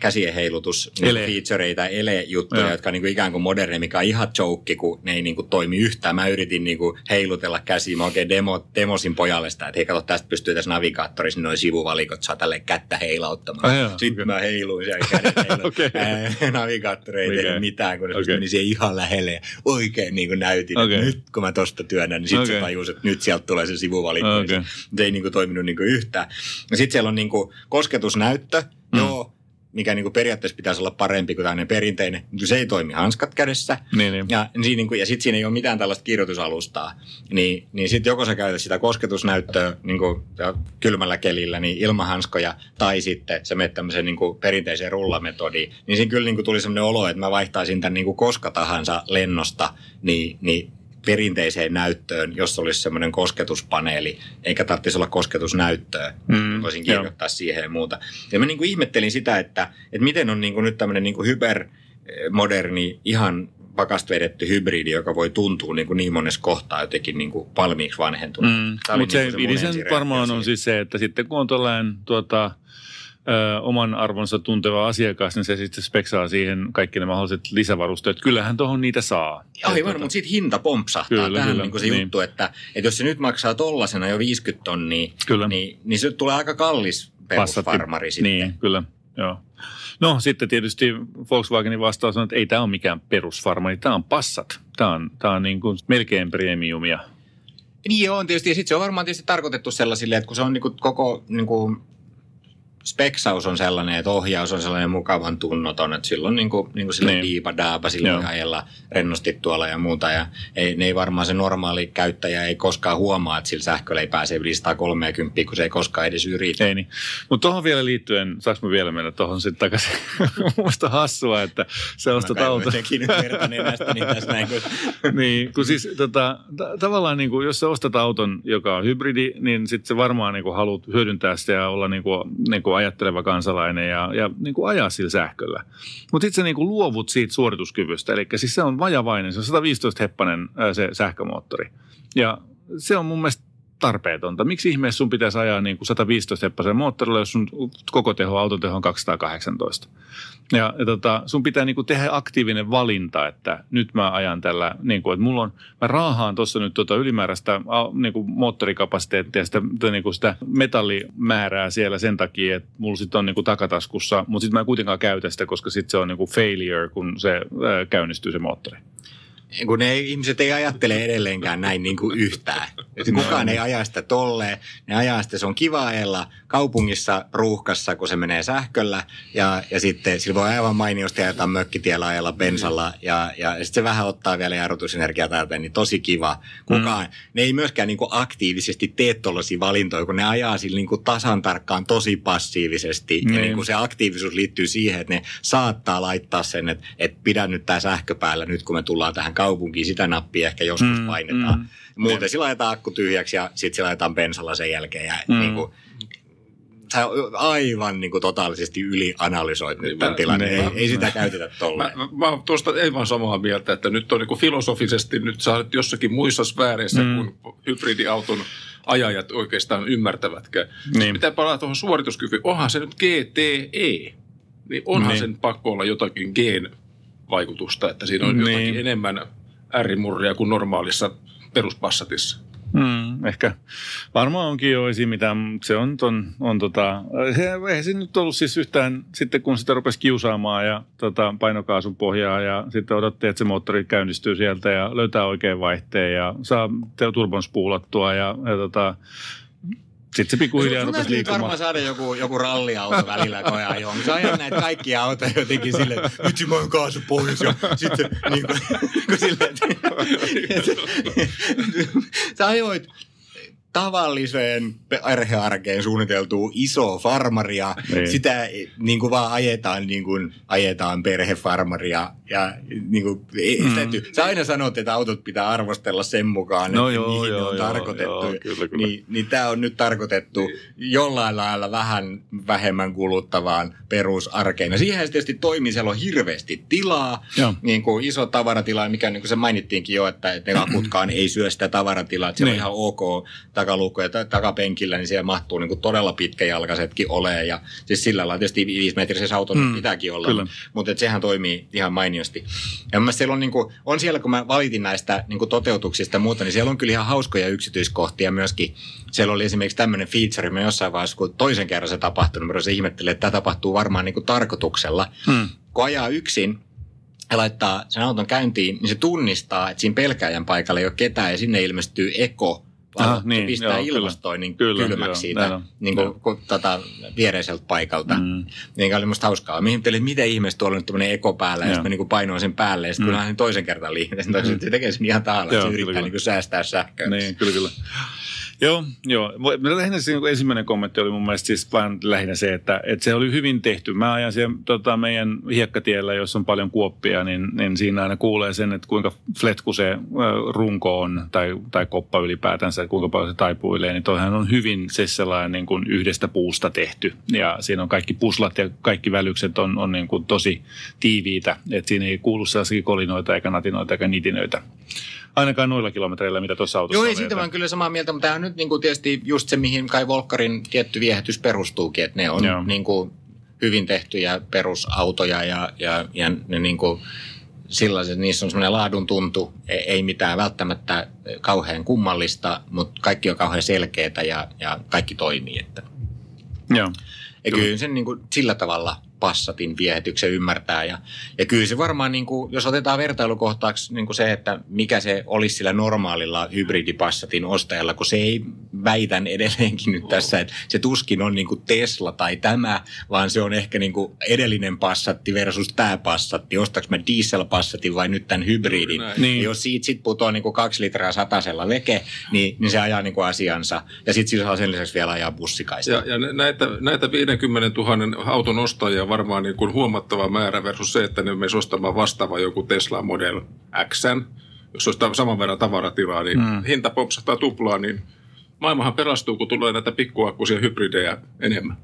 käsien heilutus niinku Ele. featureita, ele-juttuja, Joo. jotka on niinku ikään kuin moderni, mikä on ihan joke, kun ne ei niinku toimi yhtään. Mä yritin niinku heilutella käsiä. Mä oikein demo, demosin pojalle sitä, että hei kato, tästä pystyy tässä navigaattorissa, niin noin sivuvalikot saa tälle kättä heilauttamaan. Ah, joo, Sitten okei. mä heiluin siellä kädet. Ää, Navigaattori ei tehnyt mitään, kun ne Okei. okay. meni siihen ihan lähelle ja oikein niin kuin näytin, että nyt kun mä tosta työnnän, niin sitten Okei. se tajus, että nyt sieltä tulee se sivuvalikko. Okay. Se ei niin kuin toiminut niin kuin yhtään. Ja sitten siellä on niin kuin kosketusnäyttö, mm. joo, mikä niin kuin periaatteessa pitäisi olla parempi kuin tämmöinen perinteinen, mutta se ei toimi hanskat kädessä. Niin, niin. Ja, siinä, niin kuin, ja sitten siinä ei ole mitään tällaista kirjoitusalustaa. Niin, niin sitten joko sä käytät sitä kosketusnäyttöä niin kuin, ja kylmällä kelillä niin ilman hanskoja, tai sitten sä menet tämmöiseen niin kuin, perinteiseen rullametodiin. Niin siinä kyllä niin kuin, tuli semmoinen olo, että mä vaihtaisin tämän niin kuin, koska tahansa lennosta, niin, niin perinteiseen näyttöön, jos olisi semmoinen kosketuspaneeli, eikä tarvitsisi olla kosketusnäyttöä. Mm, Voisin joo. kirjoittaa siihen ja muuta. Ja mä niin kuin ihmettelin sitä, että, että miten on niin kuin nyt tämmöinen niin kuin hypermoderni, ihan pakasta vedetty hybridi, joka voi tuntua niin, kuin niin monessa kohtaa jotenkin niin kuin valmiiksi vanhentunut. Mm. Mutta se, niin idin mun sen ensireaktio varmaan on siis se, että sitten kun on tällainen tuota, ö, oman arvonsa tunteva asiakas, niin se sitten speksaa siihen kaikki ne mahdolliset lisävarusteet. Kyllähän tuohon niitä saa. Aivan, mutta sitten hinta pompsahtaa. Kyllä, Tähän kyllä, niin kuin se niin. juttu, että, että jos se nyt maksaa tollasena jo 50 tonnia, Kyllä. niin, niin se tulee aika kallis perusfarmari sitten. Niin, kyllä. Joo. No sitten tietysti Volkswagenin vastaus on, että ei tämä ole mikään perusfarmari, tämä on passat. Tämä on, tämä on niin kuin melkein premiumia. Niin joo, on tietysti. Ja sitten se on varmaan tietysti tarkoitettu sellaisille, että kun se on niinku koko niinku, speksaus on sellainen, että ohjaus on sellainen mukavan tunnoton, että silloin niinku, niinku sille Niin. niin. diipa daapa, silloin Joo. ajella rennosti tuolla ja muuta. Ja ei, ne ei varmaan se normaali käyttäjä ei koskaan huomaa, että sillä sähköllä ei pääse yli 130, kun se ei koskaan edes yritä. Ei niin. Mutta tuohon vielä liittyen, saanko mä vielä mennä tuohon sitten takaisin? Musta hassua, että se ostat auto. Niin tässä näin. Kun... niin, kun siis tota, ta- tavallaan niin kuin, jos sä ostat auton, joka on hybridi, niin sitten se varmaan niin kuin, haluat hyödyntää sitä ja olla niin kuin, niin kuin ajatteleva kansalainen ja, ja niin kuin ajaa sillä sähköllä. Mutta sitten sä niin kuin, luovut siitä suorituskyvystä, eli siis se on vajavainen, se on 115 heppanen se sähkömoottori. Ja se on mun mielestä tarpeetonta. Miksi ihmeessä sun pitäisi ajaa niin kuin 115 heppasen moottorilla, jos sun koko teho, auton teho on 218? Ja, ja tota, sun pitää niinku tehdä aktiivinen valinta, että nyt mä ajan tällä, niinku, että mulla on, mä raahaan tuossa nyt tota ylimääräistä au- niinku moottorikapasiteettia, sitä, sitä, niinku sitä metallimäärää siellä sen takia, että mulla sitten on niinku takataskussa, mutta sitten mä en kuitenkaan käytä sitä, koska sitten se on niinku failure, kun se ää, käynnistyy se moottori. Kun ne ihmiset ei ajattele edelleenkään näin niin kuin yhtään. Että kukaan ei aja sitä tolleen. Ne ajaa sitä, se on kiva ajella kaupungissa ruuhkassa, kun se menee sähköllä. Ja, ja sitten sillä voi aivan mainiosti ajata mökkitiellä ajella bensalla. Ja, ja sitten se vähän ottaa vielä jarrutusenergiaa täältä, niin tosi kiva. Kukaan, mm. ne ei myöskään niin kuin aktiivisesti tee tuollaisia valintoja, kun ne ajaa sillä niin kuin tasan tarkkaan tosi passiivisesti. Ja Niin. niin kuin se aktiivisuus liittyy siihen, että ne saattaa laittaa sen, että, että pidä nyt tämä sähkö päällä nyt, kun me tullaan tähän kaupunkiin. Sitä nappia ehkä joskus Mm, painetaan. mm. Muuten sillä ajetaan akku tyhjäksi ja sitten sillä ajetaan bensalla sen jälkeen. Ja Mm. niin kuin, sä aivan niin kuin totaalisesti ylianalysoit nyt tämän Mä- tilanne. Ei, ei sitä käytetä Mä, tolleen. mä, mä oon tuosta aivan samaa mieltä, että nyt on niin filosofisesti, nyt sä olet jossakin muissa sfääreissä Mm. mm. kuin hybridiauton ajajat oikeastaan ymmärtävätkään. Niin. Pitää palata tuohon suorituskykyyn. Onhan se nyt GTE. Niin onhan Niin. sen pakko olla jotakin gen-vaikutusta, että siinä on Niin. jotakin enemmän äärimurria kuin normaalissa peruspassatissa. Mm, ehkä varmaan onkin jo esim. mitä, mutta se on, on, on tota, eihän se nyt ollut siis yhtään, sitten kun sitä rupesi kiusaamaan ja tota, painokaasun pohjaa ja sitten odotti, että se moottori käynnistyy sieltä ja löytää oikein vaihteen ja saa turbon spuulattua ja, ja tota, sitten se pikkuhiljaa Sun rupesi liikumaan. varmaan saada joku, joku ralliauto välillä, kun ajaa johon. Sä ajat näitä kaikkia autoja jotenkin silleen, että nyt mä oon kaasu pois ja sitten niin kuin, kun silleen, että, sä ajoit tavalliseen perhearkeen suunniteltua isoa farmaria. Niin. Sitä niin kuin vaan ajetaan, niin kuin ajetaan perhefarmaria. Ja niin kuin, ei, mm. täytyy, sä aina sanot, että autot pitää arvostella sen mukaan, No että joo, mihin ne joo, on joo, tarkoitettu. joo, kyllä, kyllä. Niin, niin tämä on nyt tarkoitettu niin. jollain lailla vähän vähemmän kuluttavaan perusarkeen. Ja siihen tietysti toimii, siellä on hirveästi tilaa, Joo. niin kuin iso tavaratila, mikä niin kuin se mainittiinkin jo, että, että ne akutkaan ei syö sitä tavaratilaa, että se Niin. on ihan ok takaluukku ja ta- takapenkillä, niin siellä mahtuu niin kuin todella pitkäjalkaisetkin ole. Ja siis sillä lailla tietysti viisimetrisessä auton mm, pitääkin olla, kyllä. mutta et sehän toimii ihan mainiosti. Ja mä siellä on, niin kuin, on siellä, kun mä valitin näistä niin kuin toteutuksista ja muuta, niin siellä on kyllä ihan hauskoja yksityiskohtia myöskin. Siellä oli esimerkiksi tämmöinen feature, mä jossain vaiheessa, kun toisen kerran se tapahtui, niin se ihmettelin, että tämä tapahtuu varmaan niin kuin tarkoituksella. Hmm. Kun ajaa yksin, ja laittaa sen auton käyntiin, niin se tunnistaa, että siinä pelkääjän paikalla ei ole ketään ja sinne ilmestyy eko. Valo, niin, pistää joo, ilmastoinnin Kyllä, kylmäksi joo, siitä niin kuin, kun, tota, viereiseltä paikalta. Mm. Mm. Niin oli musta hauskaa. Ihmettelin, että miten ihmeessä tuolla on nyt tämmöinen eko päällä, ja Joo. sitten mä niin painoin sen päälle, ja sitten Mm. mm. toisen kerran liikenteen, mm. se tekee sen ihan tahalla, että se yrittää niin kuin säästää sähköä. Niin, kyllä, kyllä. Joo, joo. Lähinnä se ensimmäinen kommentti oli mun mielestä siis vain lähinnä se, että, että se oli hyvin tehty. Mä ajan siellä tota, meidän hiekkatiellä, jossa on paljon kuoppia, niin, niin siinä aina kuulee sen, että kuinka fletku se runko on tai, tai koppa ylipäätänsä, että kuinka paljon se taipuilee. Niin toihan on hyvin se sellainen niin kuin yhdestä puusta tehty. Ja siinä on kaikki puslat ja kaikki välykset on, on niin kuin tosi tiiviitä. Että siinä ei kuulu sellaisia kolinoita eikä natinoita eikä nitinöitä. Ainakaan noilla kilometreillä, mitä tuossa autossa Joo, ei siitä oon kyllä samaa mieltä, mutta tämä on nyt niin kuin tietysti just se, mihin kai Volkkarin tietty viehätys perustuukin, että ne on Joo. niin kuin hyvin tehtyjä perusautoja ja, ja, ja ne niin kuin sellaiset, niissä on semmoinen laadun tuntu, ei, ei mitään välttämättä kauhean kummallista, mutta kaikki on kauhean selkeää ja, ja kaikki toimii. Että. Joo. Ja kyllä sen niin kuin sillä tavalla passatin viehätyksen ymmärtää. Ja, ja kyllä se varmaan, niin kuin, jos otetaan vertailukohtaaksi niin kuin se, että mikä se olisi sillä normaalilla hybridipassatin ostajalla, kun se ei väitän edelleenkin nyt tässä, että se tuskin on niin kuin Tesla tai tämä, vaan se on ehkä niin kuin edellinen passatti versus tämä passatti. Ostaks mä dieselpassatin vai nyt tämän hybridin? Näin. Niin. Ja jos siitä sit putoaa niin kuin kaksi litraa satasella veke, niin, niin se ajaa niin kuin asiansa. Ja sitten sillä saa sen lisäksi vielä ajaa bussikaista. Ja, ja näitä, näitä 50 000 auton ostajia varmaan niin kuin huomattava määrä versus se, että ne menisi ostamaan vastaava joku Tesla Model X, jos olisi saman verran tavaratilaa, niin mm. hinta popsahtaa tuplaa, niin maailmahan pelastuu, kun tulee näitä pikkuakkuisia hybridejä enemmän.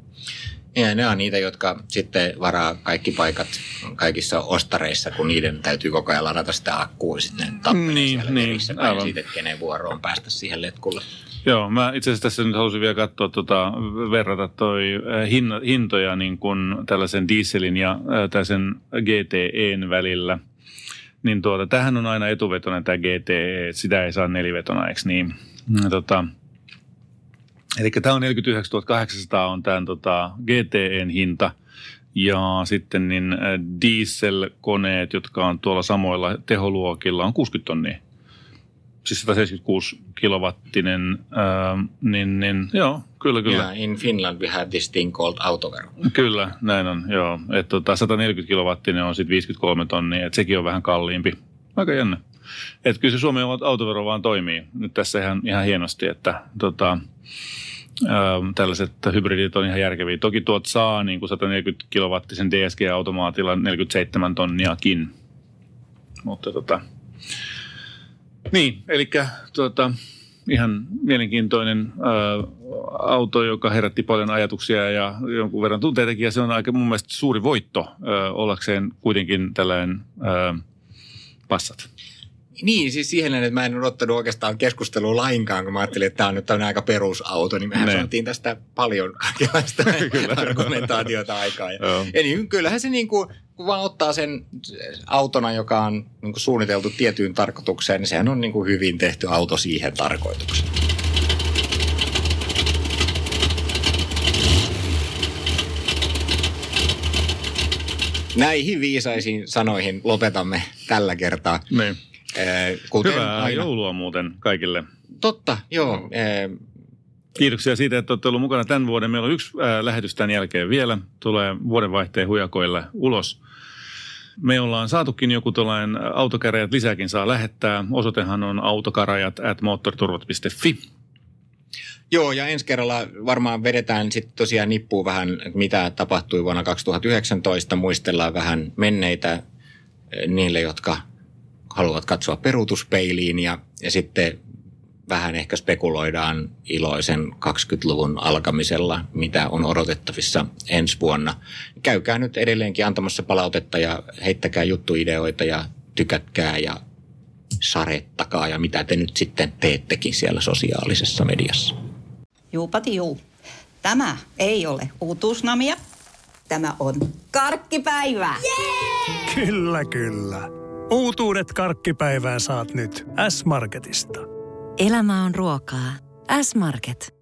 Ja ne on niitä, jotka sitten varaa kaikki paikat kaikissa ostareissa, kun niiden täytyy koko ajan ladata sitä akkua sitten tappelee Niin, siellä niin, aivan. siitä, että kenen vuoro on päästä siihen letkulle. Joo, mä itse asiassa tässä nyt halusin vielä katsoa, tota, verrata toi äh, hinna, hintoja niin kuin tällaisen dieselin ja äh, tällaisen GTEn välillä. Niin tuota, tämähän on aina etuvetoinen tämä GTE, sitä ei saa nelivetona, eikö niin? Ja Tota, eli tämä on 49 800 on tämän tota, GTEn hinta. Ja sitten niin äh, dieselkoneet, jotka on tuolla samoilla teholuokilla, on 60 tonnia siis 176 kilowattinen, ää, niin, niin joo, kyllä, kyllä. Ja in Finland we have this thing called autovero. Kyllä, näin on, joo. Et tota, 140 kilowattinen on sitten 53 tonnia, että sekin on vähän kalliimpi. Aika jännä. Et kyllä se Suomen autovero vaan toimii nyt tässä ihan, ihan hienosti, että tota, ää, tällaiset hybridit on ihan järkeviä. Toki tuot saa niin kuin 140 kilowattisen DSG-automaatilla 47 tonniakin, mutta tota, niin, eli tuota, ihan mielenkiintoinen ää, auto, joka herätti paljon ajatuksia ja jonkun verran tunteitakin. Ja se on aika mun mielestä suuri voitto ää, ollakseen kuitenkin tällainen ää, passat. Niin, siis siihen että mä en odottanut oikeastaan keskustelua lainkaan, kun mä ajattelin, että tämä on nyt tämmöinen aika perusauto, niin mehän Ne. saatiin tästä paljon kaikenlaista argumentaatiota aikaa. Ja, ja niin, kyllähän se niin kuin, kun vaan ottaa sen autona, joka on niin kuin suunniteltu tiettyyn tarkoitukseen, niin sehän on niin kuin hyvin tehty auto siihen tarkoitukseen. Näihin viisaisiin sanoihin lopetamme tällä kertaa. Niin. Kuten Hyvää aina. joulua muuten kaikille. Totta, joo. Eh, Kiitoksia siitä, että olette olleet mukana tämän vuoden. Meillä on yksi lähetys tämän jälkeen vielä. Tulee vuodenvaihteen hujakoille ulos. Me ollaan saatukin joku tuollainen autokäräjät lisääkin saa lähettää. Osoitehan on autokarajat at moottoriturvat.fi. Joo, ja ensi kerralla varmaan vedetään sitten tosiaan nippuun vähän, mitä tapahtui vuonna 2019. Muistellaan vähän menneitä niille, jotka haluavat katsoa peruutuspeiliin ja, ja sitten vähän ehkä spekuloidaan iloisen 20-luvun alkamisella, mitä on odotettavissa ensi vuonna. Käykää nyt edelleenkin antamassa palautetta ja heittäkää juttuideoita ja tykätkää ja sarettakaa ja mitä te nyt sitten teettekin siellä sosiaalisessa mediassa. Juupati juu. Tämä ei ole uutuusnamia. Tämä on karkkipäivää. Kyllä, kyllä. Uutuudet karkkipäivään saat nyt S-Marketista. Elämä on ruokaa. S-Market.